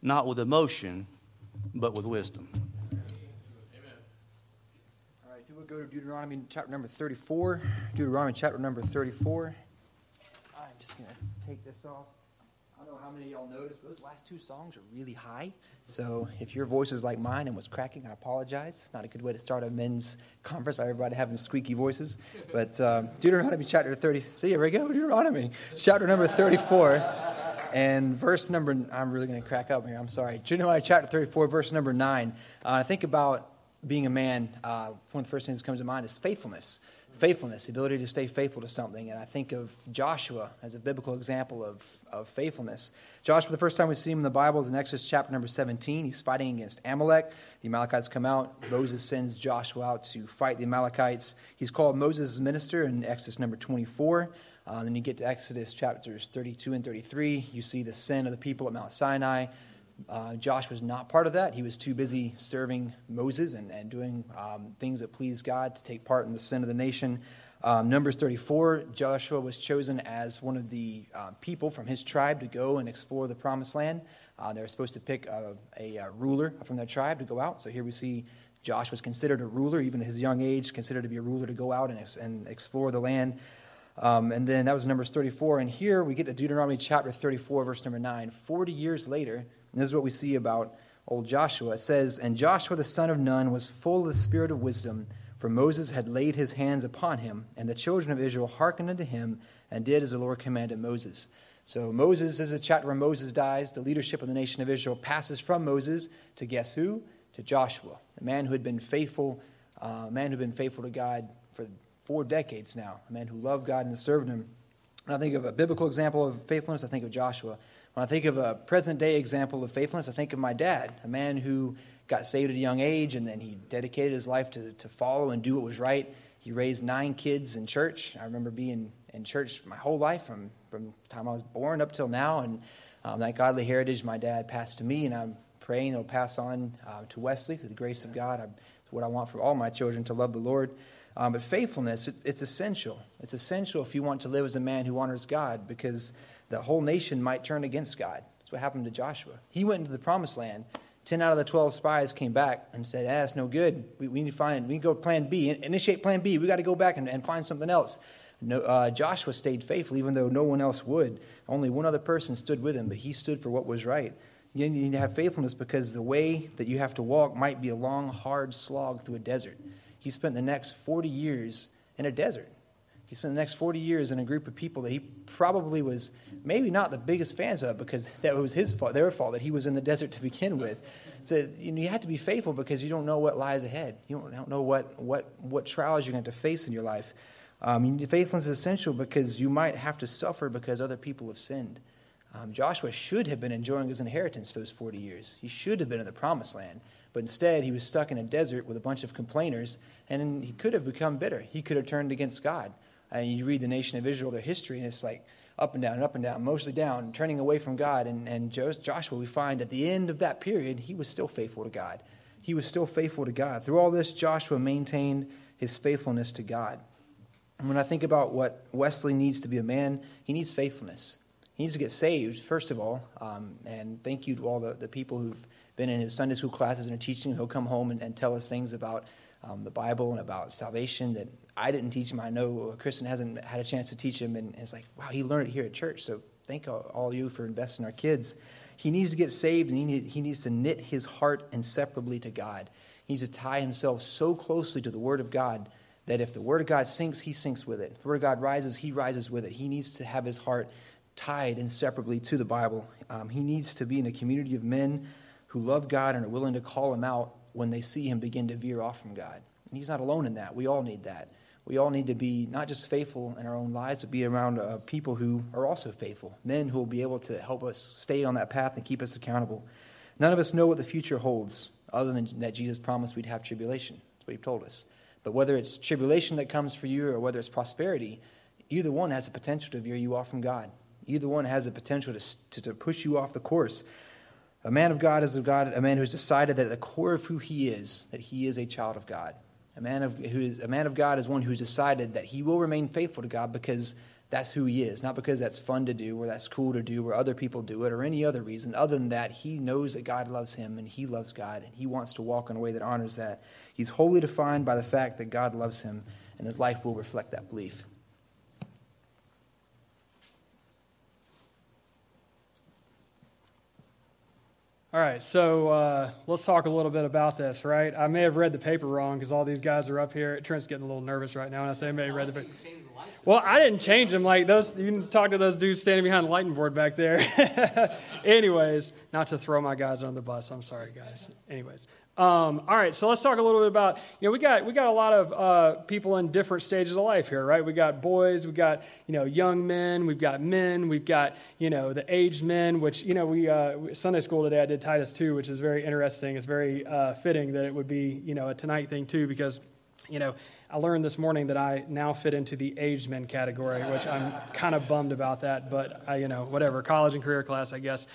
not with emotion, but with wisdom. All right, if you would go to Deuteronomy chapter number 34. Deuteronomy chapter number 34. I'm just going to take this off. I don't know how many of y'all noticed, but those last two songs are really high. So if your voice is like mine and was cracking, I apologize. It's not a good way to start a men's conference by everybody having squeaky voices. But um, Deuteronomy chapter 30. See, here we go, Deuteronomy. Chapter number 34. And verse number, I'm really going to crack up here. I'm sorry. Deuteronomy chapter 34, verse number 9. Uh, think about being a man. Uh, one of the first things that comes to mind is faithfulness. Faithfulness, the ability to stay faithful to something. And I think of Joshua as a biblical example of, of faithfulness. Joshua, the first time we see him in the Bible is in Exodus chapter number 17. He's fighting against Amalek. The Amalekites come out. Moses sends Joshua out to fight the Amalekites. He's called Moses' minister in Exodus number 24. Uh, then you get to Exodus chapters 32 and 33. You see the sin of the people at Mount Sinai. Uh, Josh was not part of that. He was too busy serving Moses and, and doing um, things that pleased God to take part in the sin of the nation. Um, Numbers 34, Joshua was chosen as one of the uh, people from his tribe to go and explore the promised land. Uh, they were supposed to pick a, a, a, ruler from their tribe to go out. So here we see Josh was considered a ruler, even at his young age, considered to be a ruler to go out and, ex- and explore the land. Um, and then that was Numbers 34. And here we get to Deuteronomy chapter 34, verse number 9. 40 years later, and this is what we see about old Joshua. It says, And Joshua the son of Nun was full of the spirit of wisdom, for Moses had laid his hands upon him, and the children of Israel hearkened unto him, and did as the Lord commanded Moses. So Moses is a chapter where Moses dies. The leadership of the nation of Israel passes from Moses to guess who? To Joshua, a man who had been faithful, uh, a man who had been faithful to God for four decades now, a man who loved God and served him. When I think of a biblical example of faithfulness, I think of Joshua. When I think of a present day example of faithfulness, I think of my dad, a man who got saved at a young age and then he dedicated his life to, to follow and do what was right. He raised nine kids in church. I remember being in church my whole life from, from the time I was born up till now. And um, that godly heritage my dad passed to me, and I'm praying it'll pass on uh, to Wesley through the grace of God. I, it's what I want for all my children to love the Lord. Um, but faithfulness, it's, it's essential. It's essential if you want to live as a man who honors God because the whole nation might turn against God. That's what happened to Joshua. He went into the promised land. Ten out of the 12 spies came back and said, ah, that's no good. We, we need to find, we need to go plan B, initiate plan B. We got to go back and, and find something else. No, uh, Joshua stayed faithful, even though no one else would. Only one other person stood with him, but he stood for what was right. You need to have faithfulness because the way that you have to walk might be a long, hard slog through a desert. He spent the next 40 years in a desert. He spent the next 40 years in a group of people that he probably was maybe not the biggest fans of because that was his fault, their fault that he was in the desert to begin with. So you, know, you have to be faithful because you don't know what lies ahead. You don't know what, what, what trials you're going to face in your life. Um, faithfulness is essential because you might have to suffer because other people have sinned. Um, Joshua should have been enjoying his inheritance those 40 years. He should have been in the promised land. But instead, he was stuck in a desert with a bunch of complainers, and he could have become bitter. He could have turned against God. And you read the nation of Israel, their history, and it's like up and down and up and down, mostly down, turning away from God. And, and Joshua, we find at the end of that period, he was still faithful to God. He was still faithful to God. Through all this, Joshua maintained his faithfulness to God. And when I think about what Wesley needs to be a man, he needs faithfulness. He needs to get saved, first of all. Um, and thank you to all the, the people who've been in his Sunday school classes and are teaching. He'll come home and, and tell us things about um, the Bible and about salvation that I didn't teach him. I know Kristen hasn't had a chance to teach him. And, it's like, wow, he learned it here at church. So thank all, you for investing in our kids. He needs to get saved and he, need, he needs to knit his heart inseparably to God. He needs to tie himself so closely to the Word of God that if the Word of God sinks, he sinks with it. If the Word of God rises, he rises with it. He needs to have his heart tied inseparably to the Bible. Um, he needs to be in a community of men who love God and are willing to call him out when they see him begin to veer off from God. And he's not alone in that. We all need that. We all need to be not just faithful in our own lives, but be around uh, people who are also faithful, men who will be able to help us stay on that path and keep us accountable. None of us know what the future holds, other than that Jesus promised we'd have tribulation. That's what he told us. But whether it's tribulation that comes for you or whether it's prosperity, either one has the potential to veer you off from God. Either one has the potential to, to, to push you off the course. A man of God is a God, a man who's decided that at the core of who he is, that he is a child of God. A man of who is a man of God is one who's decided that he will remain faithful to God because that's who he is, not because that's fun to do or that's cool to do or other people do it or any other reason. Other than that, he knows that God loves him and he loves God and he wants to walk in a way that honors that. He's wholly defined by the fact that God loves him and his life will reflect that belief. All right, so uh, let's talk a little bit about this, right? I may have read the paper wrong because all these guys are up here. Trent's getting a little nervous right now, and I say I may have read the paper. Well, I didn't change them. Like those, you can talk to those dudes standing behind the lighting board back there. Anyways, not to throw my guys on the bus. I'm sorry, guys. Anyways, um, all right, so let's talk a little bit about you know we got we got a lot of uh, people in different stages of life here, right? We got boys, we got you know young men, we've got men, we've got you know the aged men. Which you know we uh, Sunday school today I did Titus two, which is very interesting. It's very uh, fitting that it would be you know a tonight thing too because you know I learned this morning that I now fit into the aged men category, which I'm kind of bummed about that, but I, you know whatever college and career class I guess.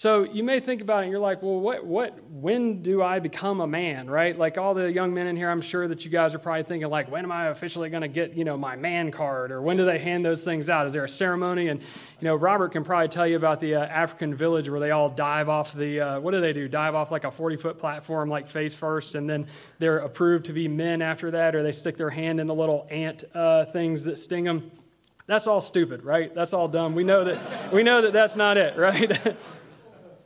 So you may think about it and you're like, well, what, what, when do I become a man, right? Like all the young men in here, I'm sure that you guys are probably thinking like, when am I officially going to get, you know, my man card or when do they hand those things out? Is there a ceremony? And, you know, Robert can probably tell you about the uh, African village where they all dive off the, uh, what do they do? Dive off like a 40 foot platform, like face first, and then they're approved to be men after that, or they stick their hand in the little ant uh, things that sting them. That's all stupid, right? That's all dumb. We know that, we know that that's not it, right?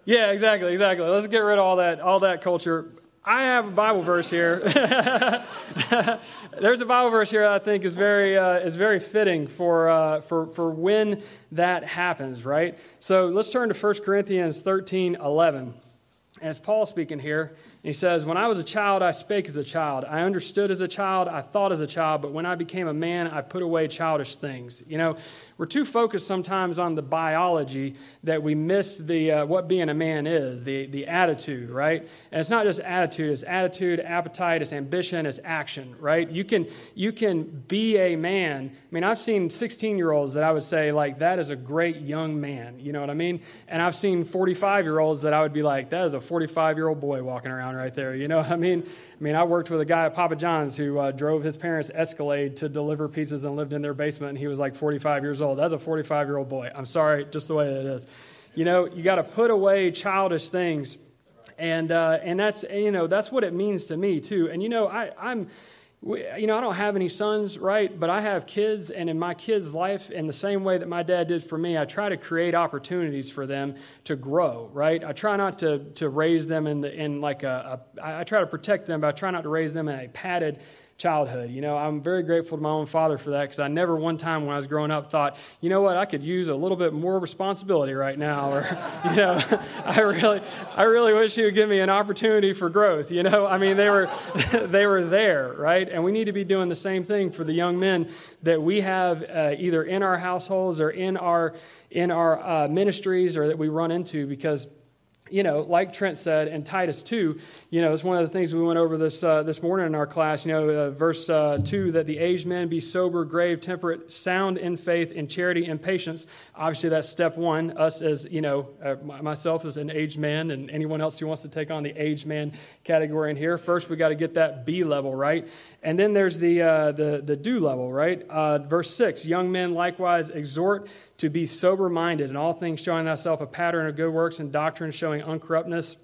Yeah, exactly, exactly. Let's get rid of all that, all that culture. I have a Bible verse here. There's a Bible verse here I think is very, uh, is very fitting for, uh, for, for when that happens, right? So let's turn to 1 Corinthians 13 11. And it's Paul speaking here. He says, When I was a child, I spake as a child. I understood as a child. I thought as a child. But when I became a man, I put away childish things. You know, we're too focused sometimes on the biology that we miss the uh, what being a man is, the, the attitude, right? And it's not just attitude, it's attitude, appetite, it's ambition, it's action, right? You can you can be a man. I mean, I've seen 16 year olds that I would say, like, that is a great young man. You know what I mean? And I've seen 45 year olds that I would be like, that is a 45 year old boy walking around right there. You know what I mean? I mean, I worked with a guy at Papa John's who uh, drove his parents' Escalade to deliver pizzas and lived in their basement, and he was like 45 years old. That's a 45 year old boy. I'm sorry, just the way it is. You know, you got to put away childish things, and uh, and that's you know that's what it means to me too. And you know, I, I'm you know, I don't have any sons, right? But I have kids, and in my kids' life, in the same way that my dad did for me, I try to create opportunities for them to grow, right? I try not to, to raise them in, the, in like a, a, I try to protect them, but I try not to raise them in a padded childhood. You know, I'm very grateful to my own father for that because I never one time when I was growing up thought, you know what, I could use a little bit more responsibility right now, or you know, I really, I really wish he would give me an opportunity for growth. You know, I mean, they were, they were there, right? And we need to be doing the same thing for the young men that we have uh, either in our households or in our in our uh, ministries or that we run into because you know, like Trent said in Titus 2, you know, it's one of the things we went over this, uh, this morning in our class, you know, uh, verse uh, 2 that the aged men be sober, grave, temperate, sound in faith, in charity, and patience. Obviously, that's step one. Us as, you know, uh, myself as an aged man, and anyone else who wants to take on the aged man category in here. First, we got to get that B level, right? And then there's the, uh, the, the do level, right? Uh, verse 6 Young men likewise exhort to be sober minded in all things, showing thyself a pattern of good works and doctrine, showing uncorruptness,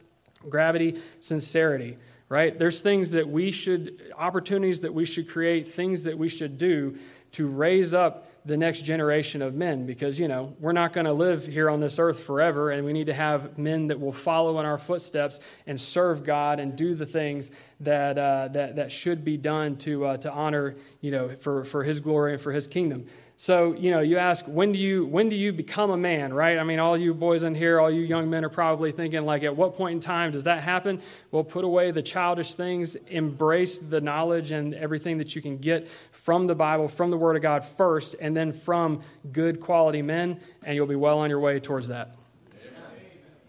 gravity, sincerity. Right? There's things that we should, opportunities that we should create, things that we should do to raise up the next generation of men because, you know, we're not going to live here on this earth forever, and we need to have men that will follow in our footsteps and serve God and do the things that, uh, that, that should be done to, uh, to honor, you know, for, for His glory and for His kingdom. So, you know, you ask, when do you, when do you become a man, right? I mean, all you boys in here, all you young men are probably thinking, like, at what point in time does that happen? Well, put away the childish things, embrace the knowledge and everything that you can get from the Bible, from the Word of God first, and then from good quality men, and you'll be well on your way towards that.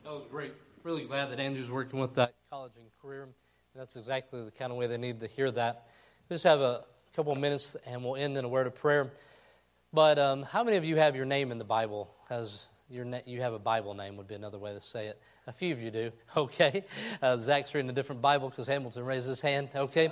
That was great. Really glad that Andrew's working with that college and career. That's exactly the kind of way they need to hear that. Just have a couple of minutes and we'll end in a word of prayer. But um, how many of you have your name in the Bible? As your na- you have a Bible name would be another way to say it. A few of you do. Okay, uh, Zach's reading a different Bible because Hamilton raised his hand. Okay,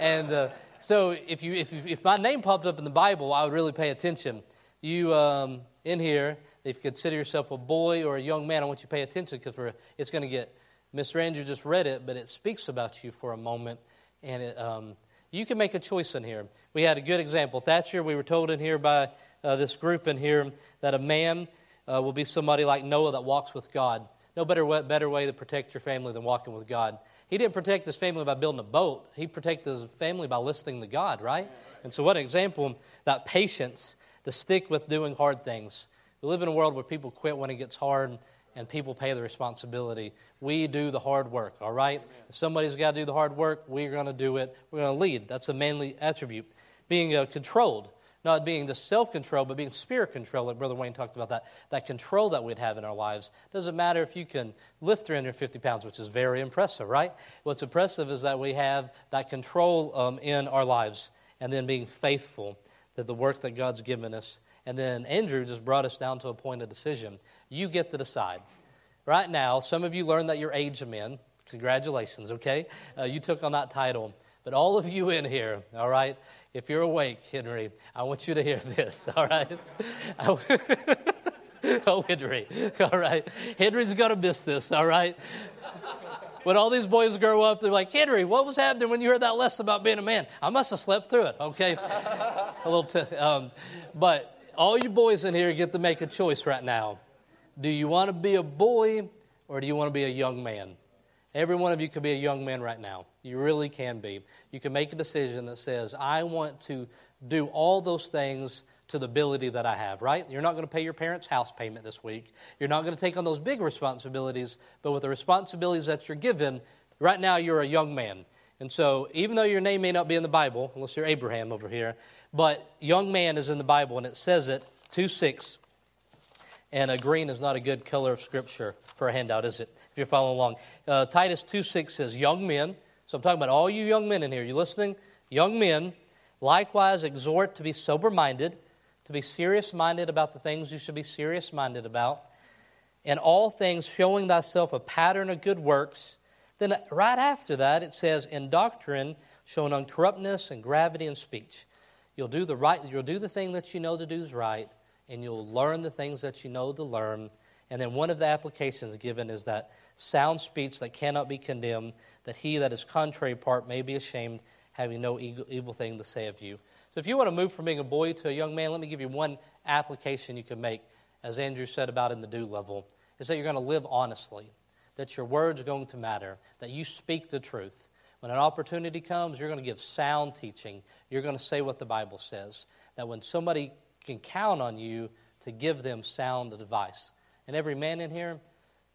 and uh, so if you if if my name popped up in the Bible, I would really pay attention. You um, in here, if you consider yourself a boy or a young man, I want you to pay attention because it's going to get. Mr. Andrew just read it, but it speaks about you for a moment, and it. Um, you can make a choice in here. We had a good example. Thatcher, we were told in here by uh, this group in here that a man uh, will be somebody like Noah that walks with God. No better way, better way to protect your family than walking with God. He didn't protect his family by building a boat. He protected his family by listening to God, right? And so, what an example that patience to stick with doing hard things. We live in a world where people quit when it gets hard and people pay the responsibility. We do the hard work, all right? If somebody's got to do the hard work, we're going to do it. We're going to lead. That's a manly attribute. Being uh, controlled, not being the self control, but being spirit control, like Brother Wayne talked about that. That control that we'd have in our lives. Doesn't matter if you can lift 350 pounds, which is very impressive, right? What's impressive is that we have that control um, in our lives and then being faithful to the work that God's given us. And then Andrew just brought us down to a point of decision. You get to decide. Right now, some of you learned that you're age men. Congratulations, okay? Uh, you took on that title. But all of you in here, all right, if you're awake, Henry, I want you to hear this, all right? oh, Henry, all right. Henry's going to miss this, all right? When all these boys grow up, they're like, Henry, what was happening when you heard that lesson about being a man? I must have slept through it, okay? a little, t- um, but all you boys in here get to make a choice right now. Do you want to be a boy or do you want to be a young man? Every one of you could be a young man right now. You really can be. You can make a decision that says, I want to do all those things to the ability that I have, right? You're not going to pay your parents' house payment this week. You're not going to take on those big responsibilities, but with the responsibilities that you're given, right now you're a young man. And so, even though your name may not be in the Bible, unless you're Abraham over here, but young man is in the Bible, and it says it 2 6. And a green is not a good color of Scripture for a handout, is it? If you're following along. Uh, Titus 2 6 says, Young men, so I'm talking about all you young men in here. You listening? Young men, likewise exhort to be sober minded, to be serious minded about the things you should be serious minded about, in all things showing thyself a pattern of good works. Then, right after that, it says, In doctrine, showing uncorruptness and gravity in speech. You'll do the right, you'll do the thing that you know to do is right, and you'll learn the things that you know to learn. And then one of the applications given is that sound speech that cannot be condemned, that he that is contrary part may be ashamed, having no evil thing to say of you. So if you want to move from being a boy to a young man, let me give you one application you can make, as Andrew said about in the do level, is that you're going to live honestly, that your words are going to matter, that you speak the truth. When an opportunity comes, you're going to give sound teaching. You're going to say what the Bible says. That when somebody can count on you to give them sound advice. And every man in here,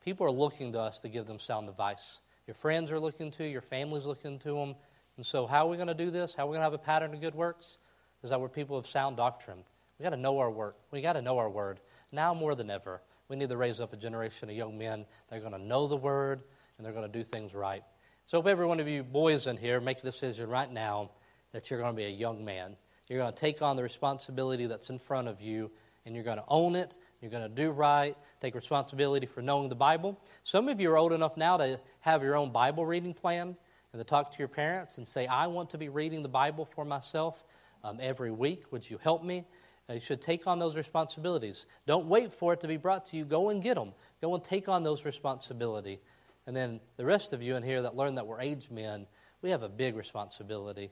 people are looking to us to give them sound advice. Your friends are looking to, your family's looking to them. And so, how are we going to do this? How are we going to have a pattern of good works? Is that we're people of sound doctrine. We got to know our work. We got to know our word. Now more than ever, we need to raise up a generation of young men that are going to know the word and they're going to do things right. So, if every one of you boys in here make a decision right now that you're going to be a young man, you're going to take on the responsibility that's in front of you, and you're going to own it. You're going to do right, take responsibility for knowing the Bible. Some of you are old enough now to have your own Bible reading plan and to talk to your parents and say, I want to be reading the Bible for myself um, every week. Would you help me? Uh, you should take on those responsibilities. Don't wait for it to be brought to you. Go and get them. Go and take on those responsibility. And then the rest of you in here that learn that we're aged men, we have a big responsibility.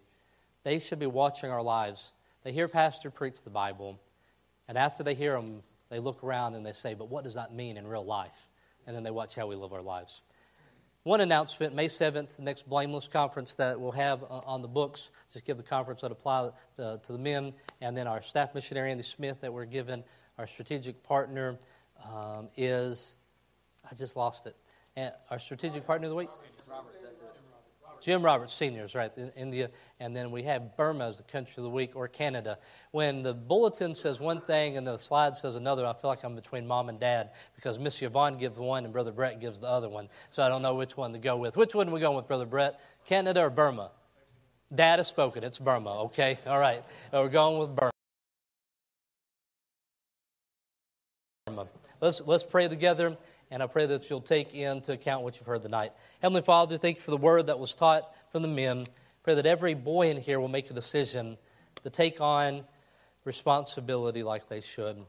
They should be watching our lives. They hear Pastor preach the Bible, and after they hear him, they look around and they say, But what does that mean in real life? And then they watch how we live our lives. One announcement, May 7th, the next Blameless Conference that we'll have uh, on the books. Just give the conference that apply uh, to the men. And then our staff missionary, Andy Smith, that we're given. Our strategic partner um, is, I just lost it. And our strategic partner of the week? Jim Roberts Seniors, right, in India. And then we have Burma as the country of the week or Canada. When the bulletin says one thing and the slide says another, I feel like I'm between mom and dad because Miss Yvonne gives one and Brother Brett gives the other one. So I don't know which one to go with. Which one are we going with, Brother Brett? Canada or Burma? Dad has spoken. It's Burma, okay? All right. We're going with Burma. Let's, let's pray together, and I pray that you'll take into account what you've heard tonight. Heavenly Father, thank you for the word that was taught from the men. Pray that every boy in here will make a decision to take on responsibility like they should,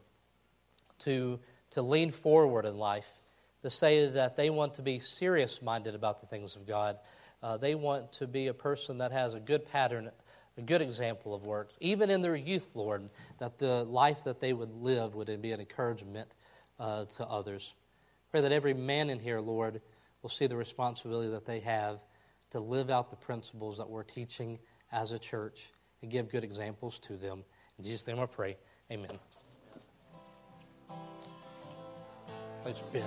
to, to lean forward in life, to say that they want to be serious minded about the things of God. Uh, they want to be a person that has a good pattern, a good example of work, even in their youth, Lord, that the life that they would live would be an encouragement uh, to others. Pray that every man in here, Lord, will see the responsibility that they have to live out the principles that we're teaching as a church and give good examples to them. In Jesus' name I pray. Amen. Ben.